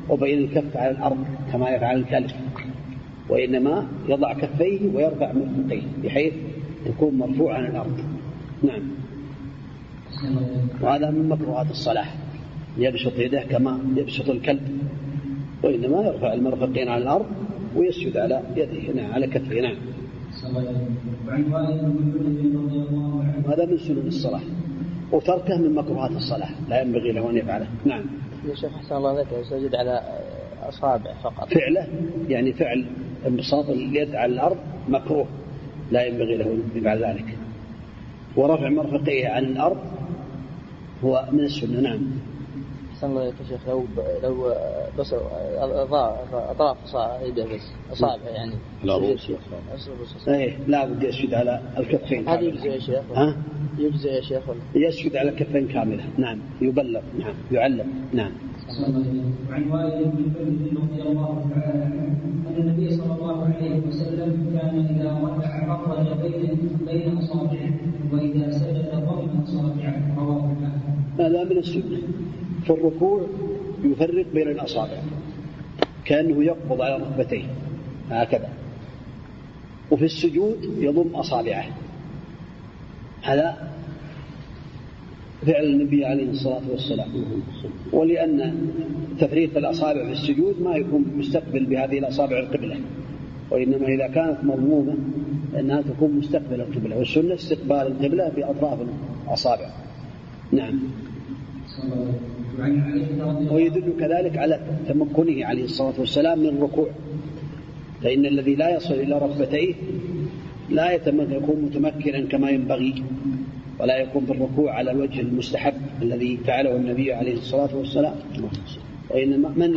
وبين الكف على الأرض كما يفعل الكلب وإنما يضع كفيه ويرفع مرفقيه بحيث يكون مرفوع عن الأرض. نعم. وهذا من مكروهات الصلاه يبسط يده كما يبسط الكلب وإنما يرفع المرفقين على الأرض ويسجد على يده نعم على كتفه نعم. هذا من سنن الصلاة وتركه من مكروهات الصلاة لا ينبغي له أن يفعله. نعم. يا شيخ حسن الله لك يسجد على أصابع فقط. فعله يعني فعل انبساط اليد على الأرض مكروه لا ينبغي له أن يفعل ذلك. ورفع مرفقيه عن الأرض هو من السنة نعم. أحسن الله يا شيخ لو لو بس أطراف يده بس؟ أصابع يعني. لا رؤوس إيه لا بد يسجد على الكفين هذا يجزي يا شيخ. ها؟ يجزي يا شيخ. ولا؟ يسجد على الكفين كاملة. نعم يبلغ نعم يعلم. نعم. وعن وائل بن رضي الله تعالى عنه أن النبي صلى الله عليه وسلم كان إذا ركع فرج بين بين أصابعه وإذا سجد ضم أصابعه رواه هذا من السنة. في الركوع يفرق بين الأصابع كأنه يقبض على ركبتيه هكذا. وفي السجود يضم أصابعه. هذا فعل النبي عليه الصلاة والسلام. ولأن تفريق الأصابع في السجود ما يكون مستقبل بهذه الأصابع القبلة. وإنما إذا كانت مضمومة أنها تكون مستقبل القبلة والسنة استقبال القبلة بأطراف الأصابع. نعم. ويدل كذلك على تمكنه عليه الصلاة والسلام من الركوع. فإن الذي لا يصل إلى ركبتيه لا يكون متمكنا كما ينبغي ولا يكون بالركوع على الوجه المستحب الذي فعله النبي عليه الصلاة والسلام. وإنما من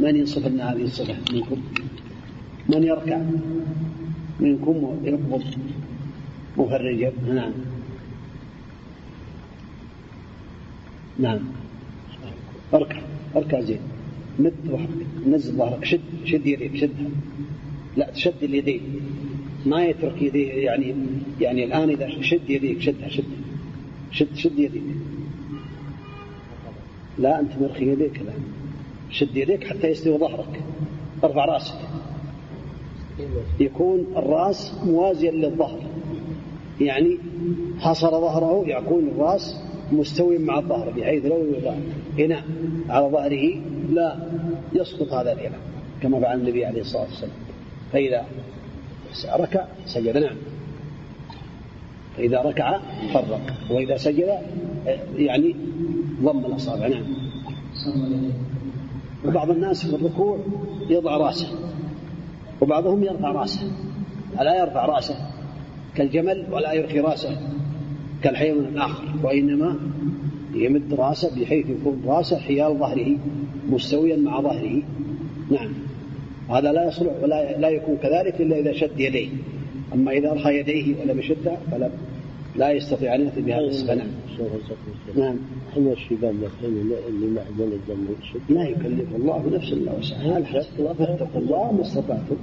من ينصف لنا هذه الصفة؟ منكم. من يركع؟ منكم ويقبض مفرجا. نعم. نعم. اركع اركع زين. مد ظهرك نزل ظهرك شد شد يديك شدها لا تشد اليدين. ما يترك يديه يعني يعني الآن إذا شد يديك شدها شد. شد شد يديك. لا أنت مرخي يديك الآن. شد يديك حتى يستوي ظهرك. ارفع رأسك. يكون الرأس موازيا للظهر. يعني حصر ظهره يكون الرأس مستوي مع الظهر بحيث لو يوضع إناء على ظهره لا يسقط هذا الإناء كما فعل النبي عليه الصلاة والسلام. فإذا ركع سجد. نعم. فإذا ركع فرق. وإذا سجد يعني ضم الأصابع. نعم. وبعض الناس في الركوع يضع رأسه وبعضهم يرفع رأسه. ألا يرفع رأسه كالجمل ولا يرخي رأسه؟ كالحيوان الآخر وإنما يمد رأسه بحيث يكون رأسه حيال ظهره مستويا مع ظهره. نعم. هذا لا يصلح ولا لا يكون كذلك إلا إذا شد يديه. أما إذا أرخى يديه ولم يشدها فلا لا يستطيع أن يأتي بهذا الصفة نعم. نعم. حين الشيبان مثلا اللي معدن الدم لا يكلف الله نفسا إلا وسعها. فاتقوا الله ما استطعتم.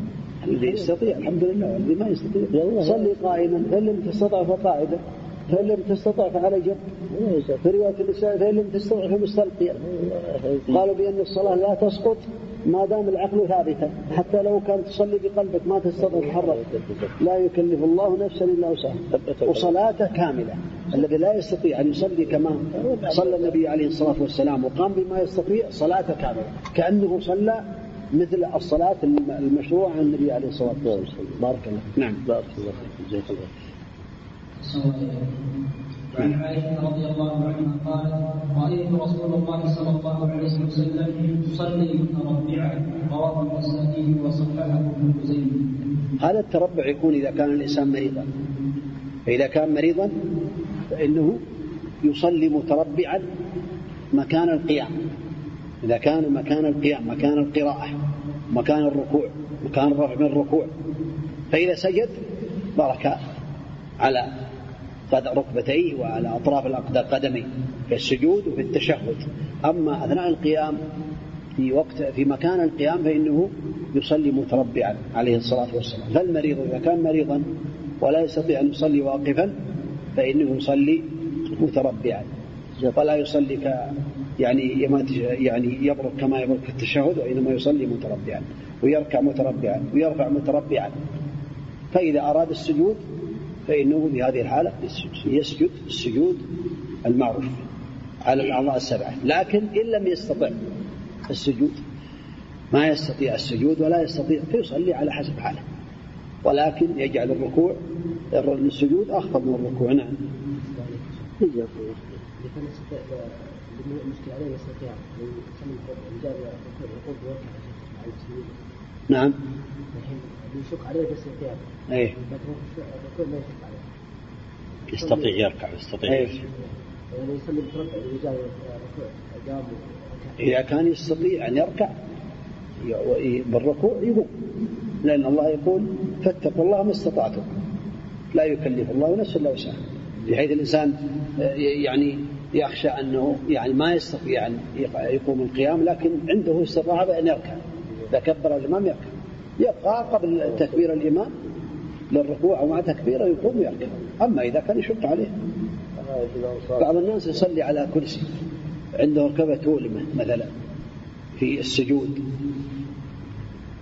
الذي يستطيع الحمد لله والذي ما يستطيع. صلي قائما فان لم تستطع فقاعدا. فإن لم تستطع فعلى جنب. في رواية النساء فإن لم تستطع فمستلقيا قالوا بأن الصلاة لا تسقط ما دام العقل ثابتا. حتى لو كان تصلي بقلبك ما تستطيع تتحرك. لا يكلف الله نفسا إلا وسعها. وصلاته كاملة. الذي لا يستطيع أن يصلي كما صلى النبي عليه الصلاة والسلام وقام بما يستطيع صلاته كاملة. كأنه صلى مثل الصلاة المشروعة عن النبي عليه الصلاة والسلام. بارك الله نعم. بارك الله فيك. جزاك الله وعن عائشة رضي الله عنها قالت رأيت رسول الله صلى الله عليه وسلم يصلي متربعا. رواه النسائي وصححه ابن خزيمة. هذا التربع يكون إذا كان الإنسان مريضا. فإذا كان مريضا فإنه يصلي متربعا مكان القيام. إذا كان مكان القيام مكان القراءة مكان الركوع مكان الرفع من الركوع. فإذا سجد برك على ركبتيه وعلى أطراف القدمين في السجود وفي التشهد. أما أثناء القيام في وقت في مكان القيام فإنه يصلي متربعا عليه الصلاة والسلام. فالمريض إذا كان مريضا ولا يستطيع أن يصلي واقفا فإنه يصلي متربعا. ولا يصلي ك يعني يعني يبرك كما يبرك التشهد وإنما يصلي متربعا ويركع متربعا ويرفع متربعا. فإذا أراد السجود فإنه في هذه الحالة يسجد السجود المعروف على الأعضاء السبعة لكن إن لم يستطع السجود ما يستطيع السجود ولا يستطيع فيصلي على حسب حاله. ولكن يجعل الركوع السجود أخفض من الركوع نعم. نعم. يشق عليه باستطاعة إيه. لكن ما يشق عليه يستطيع يركع يستطيع. متربع إذا كان يستطيع أن يركع بالركوع يقوم. لأن الله يقول فاتقوا الله ما استطعتم. لا يكلف الله نفسا إلا وسعها. بحيث الإنسان يعني يخشى أنه يعني ما يستطيع أن يقوم القيام لكن عنده استطاعة بأن يركع. إذا كبر الإمام يركع يبقى قبل تكبير الإمام للركوع ومع تكبيره يقوم ويركع أما إذا كان يشق عليه. بعض الناس يصلي على كرسي عنده ركبة تؤلمة مثلا في السجود.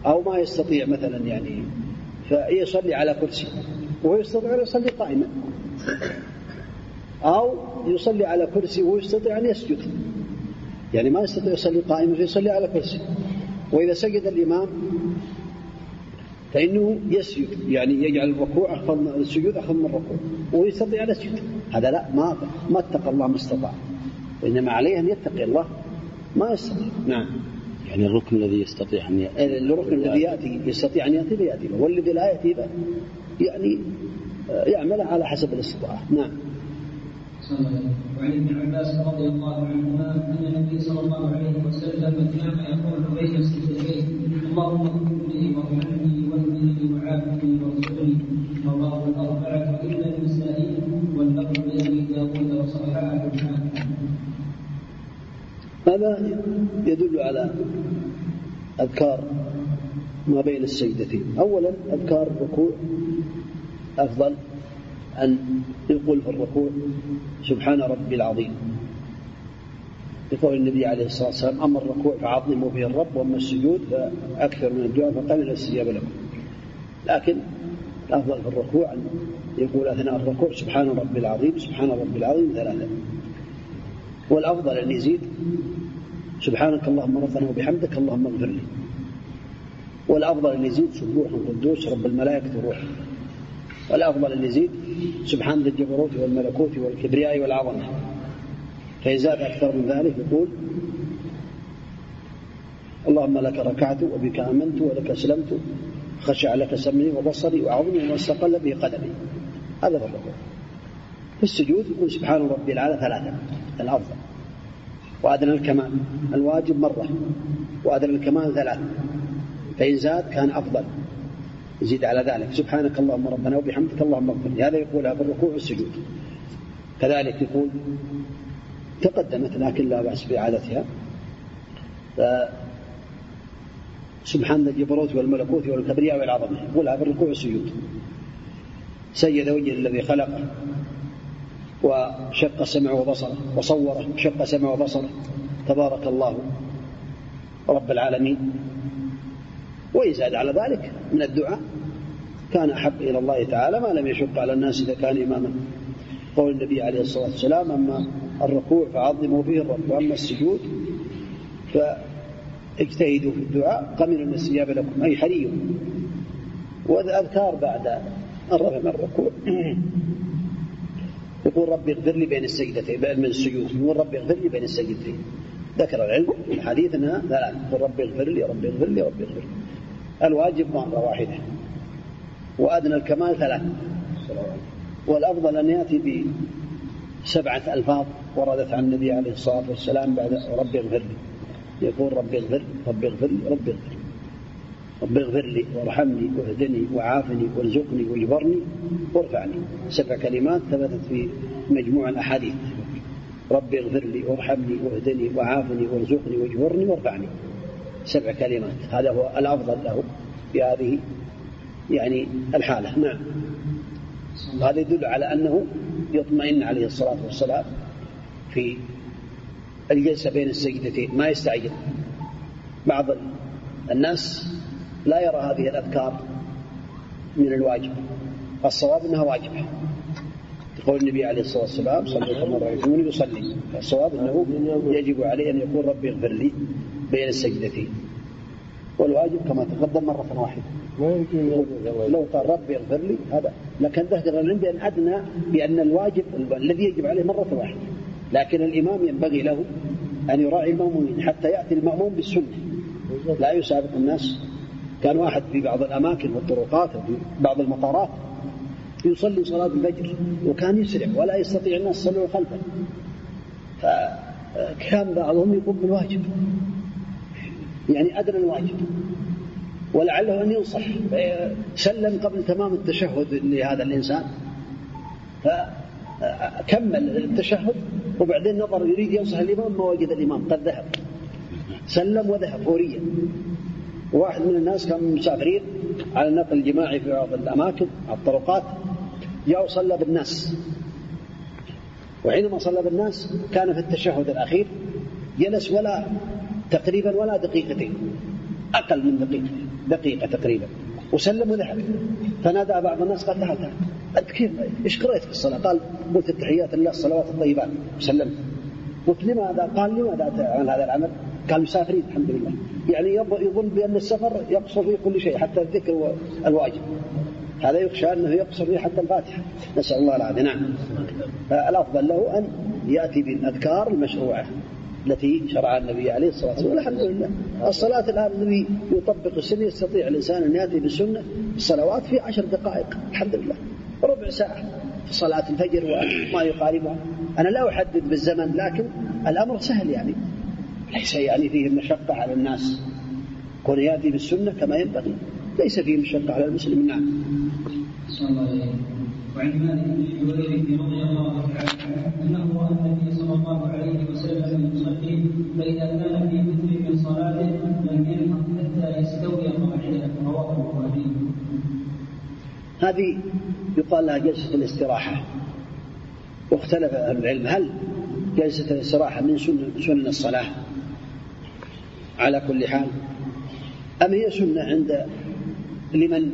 أو ما يستطيع مثلا يعني. فيصلي على كرسي. وهو يستطيع أن يصلي قائما. أو يصلي على كرسي ويستطيع أن يسجد. يعني ما يستطيع يصلي قائما فيصلي على كرسي. وإذا سجد الإمام فإنه يسجد يعني يجعل الركوع أخفض من السجود أخفض من الركوع ويستطيع أن يسجد هذا لا ما ما اتقى الله ما استطاع. وإنما عليه أن يتقي الله ما يستطيع. نعم. يعني الركن الذي يستطيع أن يأتي الركن الذي يأتي. يستطيع أن يأتي فيأتي والذي لا يأتي يعني يعمل على حسب الاستطاعة. نعم. وعن ابن عباس رضي الله عنهما أن النبي صلى الله عليه وسلم كان يقول بين السجدتين اللهم اغفر لي وارحمني واهدني وعافني وارزقني رواه الأربعة إلا النسائي واللفظ لابي داود وصححه هذا يدل على أذكار ما بين السجدتين. أولا أذكار الركوع أفضل. أن يقول في الركوع سبحان ربي العظيم. بقول النبي عليه الصلاة والسلام أما الركوع فعظموا به الرب وأما السجود فأكثر من الدعاء فقلل الاستجابة لكم. لكن الأفضل في الركوع أن يقول أثناء الركوع سبحان ربي العظيم سبحان ربي العظيم ثلاثة. والأفضل أن يزيد سبحانك اللهم ربنا وبحمدك اللهم اغفر لي. والأفضل أن يزيد سبوح قدوس رب الملائكة والروح. والأفضل أن يزيد. سبحان ذي الجبروت والملكوت والكبرياء والعظمة. فإن زاد أكثر من ذلك يقول اللهم لك ركعت وبك آمنت ولك أسلمت خشع لك سمعي وبصري وعظمي وما استقل به قدمي. هذا هو الركوع في السجود يقول سبحان ربي الأعلى ثلاثة الأفضل. وأدنى الكمال. الواجب مرة. وأدنى الكمال ثلاثة. فإن زاد كان أفضل. يزيد على ذلك. سبحانك اللهم ربنا وبحمدك اللهم اغفر لي. هذا يقولها في الركوع والسجود. كذلك يقول تقدمت لكن لا بأس بإعادتها. سبحان الجبروت والملكوت والكبرياء والعظمة يقولها في الركوع والسجود. سيد وجه الذي خلقه وشق سمعه وبصره وصوره وشق سمعه وبصره. تبارك الله. رب العالمين. ويزاد على ذلك من الدعاء. كان أحب إلى الله تعالى ما لم يشق على الناس إذا كان إماما. قول النبي عليه الصلاة والسلام أما الركوع فعظموا فيه الرب وأما السجود فاجتهدوا في الدعاء قمن الاستجابة لكم أي حري والأذكار بعد الرفع من الركوع. يقول ربي اغفر لي بين السجدتين من السجود. يقول ربي اغفر لي بين السجدتين. ذكر العلم في الحديث انها ثلاث يقول ربي اغفر لي ربي اغفر لي ربي اغفر لي. الواجب مرة واحدة. وأدنى الكمال ثلاث. والأفضل أن يأتي بسبعة ألفاظ وردت عن النبي عليه الصلاة والسلام بعد ربي اغفر لي يقول ربي اغفر ربي اغفر لي ربي اغفر لي رب اغفر لي وارحمني واهدني وعافني وارزقني واجبرني وارفعني سبع كلمات ثبتت في مجموع الأحاديث. رب اغفر لي وارحمني واهدني وعافني وارزقني واجبرني وارفعني سبع كلمات. هذا هو الأفضل له في هذه يعني الحالة. نعم. هذا يدل على أنه يطمئن عليه الصلاة والسلام في الجلسة بين السجدتين. ما يستعجل. بعض الناس لا يرى هذه الأذكار من الواجب. الصواب أنها واجبة يقول النبي عليه الصلاة والسلام صلوا كما رأيتموني يصلي. الصواب أنه يجب عليه أن يقول ربي اغفر لي. بين السجدتين. والواجب كما تقدم مرة واحدة. لو قال ربي اغفر لي هذا. لكن ذكر العلم بأن أدنى بأن الواجب الذي يجب عليه مرة واحدة. لكن الإمام ينبغي له أن يراعي المأمومين حتى يأتي المأموم بالسنة. لا يسابق الناس. كان واحد في بعض الأماكن والطرقات وفي بعض المطارات يصلي صلاة الفجر وكان يسرع ولا يستطيع الناس يصلون خلفه. فكان بعضهم يقوم بالواجب. يعني أدنى الواجب. ولعله أن ينصح سلم قبل تمام التشهد لهذا الإنسان. فكمل التشهد وبعدين نظر يريد ينصح الإمام ما وجد الإمام. قد ذهب. سلم وذهب فوريا. واحد من الناس كانوا مسافرين على النقل الجماعي في بعض الأماكن على الطرقات. جاء وصلى بالناس. وحينما صلى بالناس كان في التشهد الأخير جلس ولا تقريبا ولا دقيقتين. أقل من دقيقة دقيقة تقريبا. وسلم وذهب فنادى بعض الناس قال تعال تعال. أنت كيف؟ إيش قرأت في الصلاة؟ قال قلت التحيات لله الصلوات الطيبات وسلمت قلت لماذا؟ قال لماذا تعمل هذا العمل؟ قال مسافرين الحمد لله. يعني يظن بأن السفر يقصر فيه كل شيء حتى الذكر الواجب. هذا يخشى أنه يقصر فيه حتى الفاتحة. نسأل الله العافية. نعم. فالأفضل له أن يأتي بالأذكار المشروعة. التي شرعها النبي عليه الصلاة والسلام. والحمد لله. الصلاة الآن الذي يطبق السنة يستطيع الإنسان أن يأتي بالسنة الصلوات في عشر دقائق. الحمد لله. ربع ساعة في صلاة الفجر وما يقاربها. أنا لا أحدد بالزمن لكن الأمر سهل يعني. ليس يعني فيه مشقة على الناس. كون يأتي بالسنة كما ينبغي. ليس فيه مشقة على المسلم نعم. وعن مالك بن جبير رضي الله تعالى أنه رأى النبي صلى الله عليه وسلم يصلي فإذا كان في مثل من صلاته لم ينهض حتى يستوي قاعدا رواه البخاري. هذه يقال لها جلسة الاستراحة. واختلف أهل العلم هل جلسة الاستراحة من سنن الصلاة؟ على كل حال. أم هي سنة عند لمن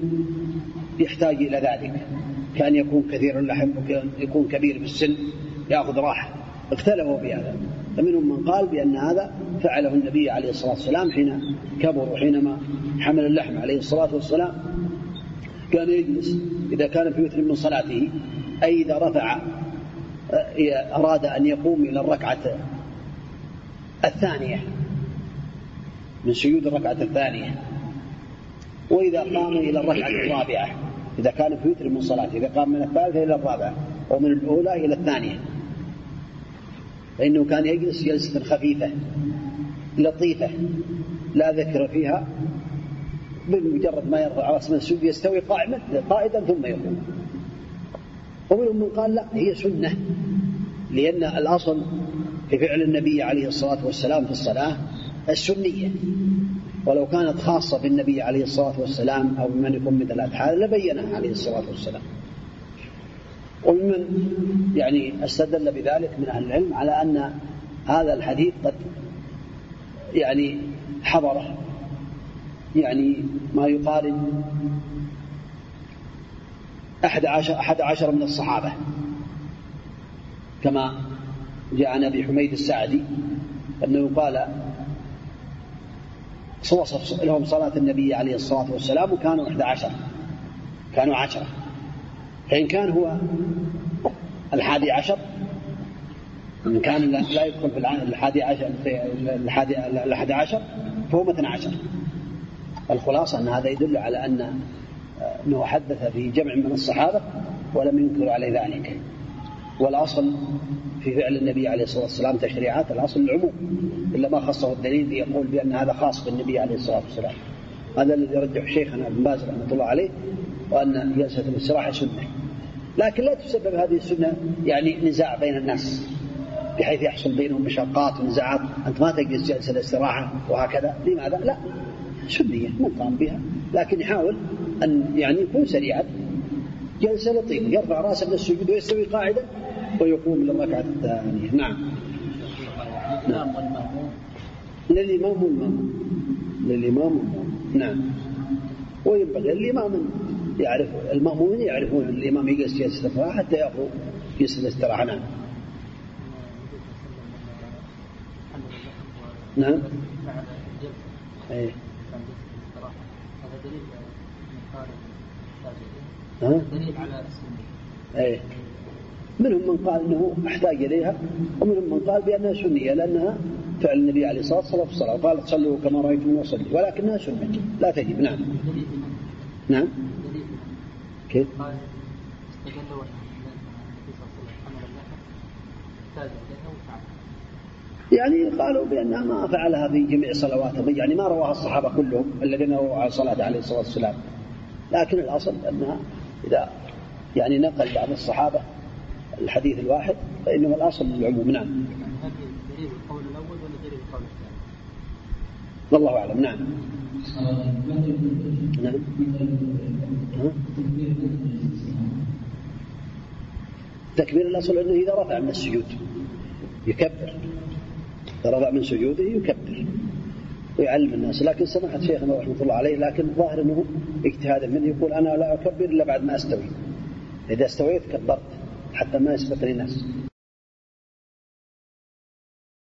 يحتاج إلى ذلك؟ كان يكون كثير اللحم وكأن يكون كبير في السن يأخذ راحة. اختلفوا في هذا فمنهم من قال بأن هذا فعله النبي عليه الصلاة والسلام حين كبر وحينما حمل اللحم عليه الصلاة والسلام. كان يجلس إذا كان في وتر من صلاته أي إذا رفع أراد أن يقوم إلى الركعة الثانية من سجود الركعة الثانية. وإذا قام إلى الركعة الرابعة إذا كان في وتر من صلاته إذا قام من الثالثة إلى الرابعة ومن الأولى إلى الثانية. فإنه كان يجلس جلسة خفيفة لطيفة لا ذكر فيها بمجرد ما يرفع رأس من السجود يستوي قائما قائدا ثم يقوم. ومنهم من قال لا هي سنة لأن الأصل في فعل النبي عليه الصلاة والسلام في الصلاة السنية. ولو كانت خاصة بالنبي عليه الصلاة والسلام أو بمن يكون مثل هذا لبينها عليه الصلاة والسلام. وممن يعني استدل بذلك من أهل العلم على أن هذا الحديث قد يعني حضره يعني ما يقارب أحد عشر, أحد عشر من الصحابة كما جاء عن أبي حميد السعدي أنه قال وصف لهم صلاة النبي عليه الصلاة والسلام وكانوا أحد عشر. كانوا عشرة. فإن كان هو الحادي عشر إن كان لا يدخل في الحادي عشر في الحادي الحادي عشر فهو مثنى عشر. الخلاصة أن هذا يدل على أن أنه حدث في جمع من الصحابة ولم ينكر عليه ذلك. والأصل في فعل النبي عليه الصلاة والسلام تشريعات الأصل العموم إلا ما خصه الدليل يقول بأن هذا خاص بالنبي عليه الصلاة والسلام. هذا الذي يرجح شيخنا ابن باز رحمة الله عليه وأن جلسة الاستراحة سنة. لكن لا تسبب هذه السنة يعني نزاع بين الناس بحيث يحصل بينهم مشقات ونزاعات. أنت ما تجلس جلسة الاستراحة وهكذا لماذا؟ لا سنية من قام بها. لكن يحاول أن يعني يكون سريعا. جلسة لطيفة يرفع رأسه من السجود ويستوي قاعدة ويقوم للركعة الثانية نعم. نعم. للإمام والمأموم للإمام والمأموم نعم. وينبغي الإمام يعرف المأمومين يعرفون الإمام يجلس جلسة الاستراحة حتى يأخذوا جلسة الاستراحة نعم. نعم. أيه. ها؟ دليل على السنة. أيه. منهم من قال إنه احتاج إليها ومنهم من قال بأنها سنية لأنها فعل النبي عليه الصلاة والسلام في الصلاه قال صلوا كما رأيتم أصلي ولكنها سنه لا تجب. نعم. نعم. كيف؟ يعني قالوا بأنها ما فعلها في جميع صلواته يعني ما رواها الصحابة كلهم الذين رووا صلاة عليه الصلاة والسلام. لكن الأصل أنها إذا يعني نقل بعض الصحابة الحديث الواحد فإنه الأصل للعموم. نعم. دليل القول الأول ولا القول الثاني؟ والله أعلم. نعم. نعم. تكبير الأصل أنه إذا رفع من السجود يكبر. إذا رفع من سجوده يكبر ويعلم الناس. لكن سماحة شيخنا رحمة الله عليه لكن الظاهر أنه اجتهادا منه يقول أنا لا أكبر إلا بعد ما أستوي. إذا استويت كبرت. حتى ما يسبقني الناس.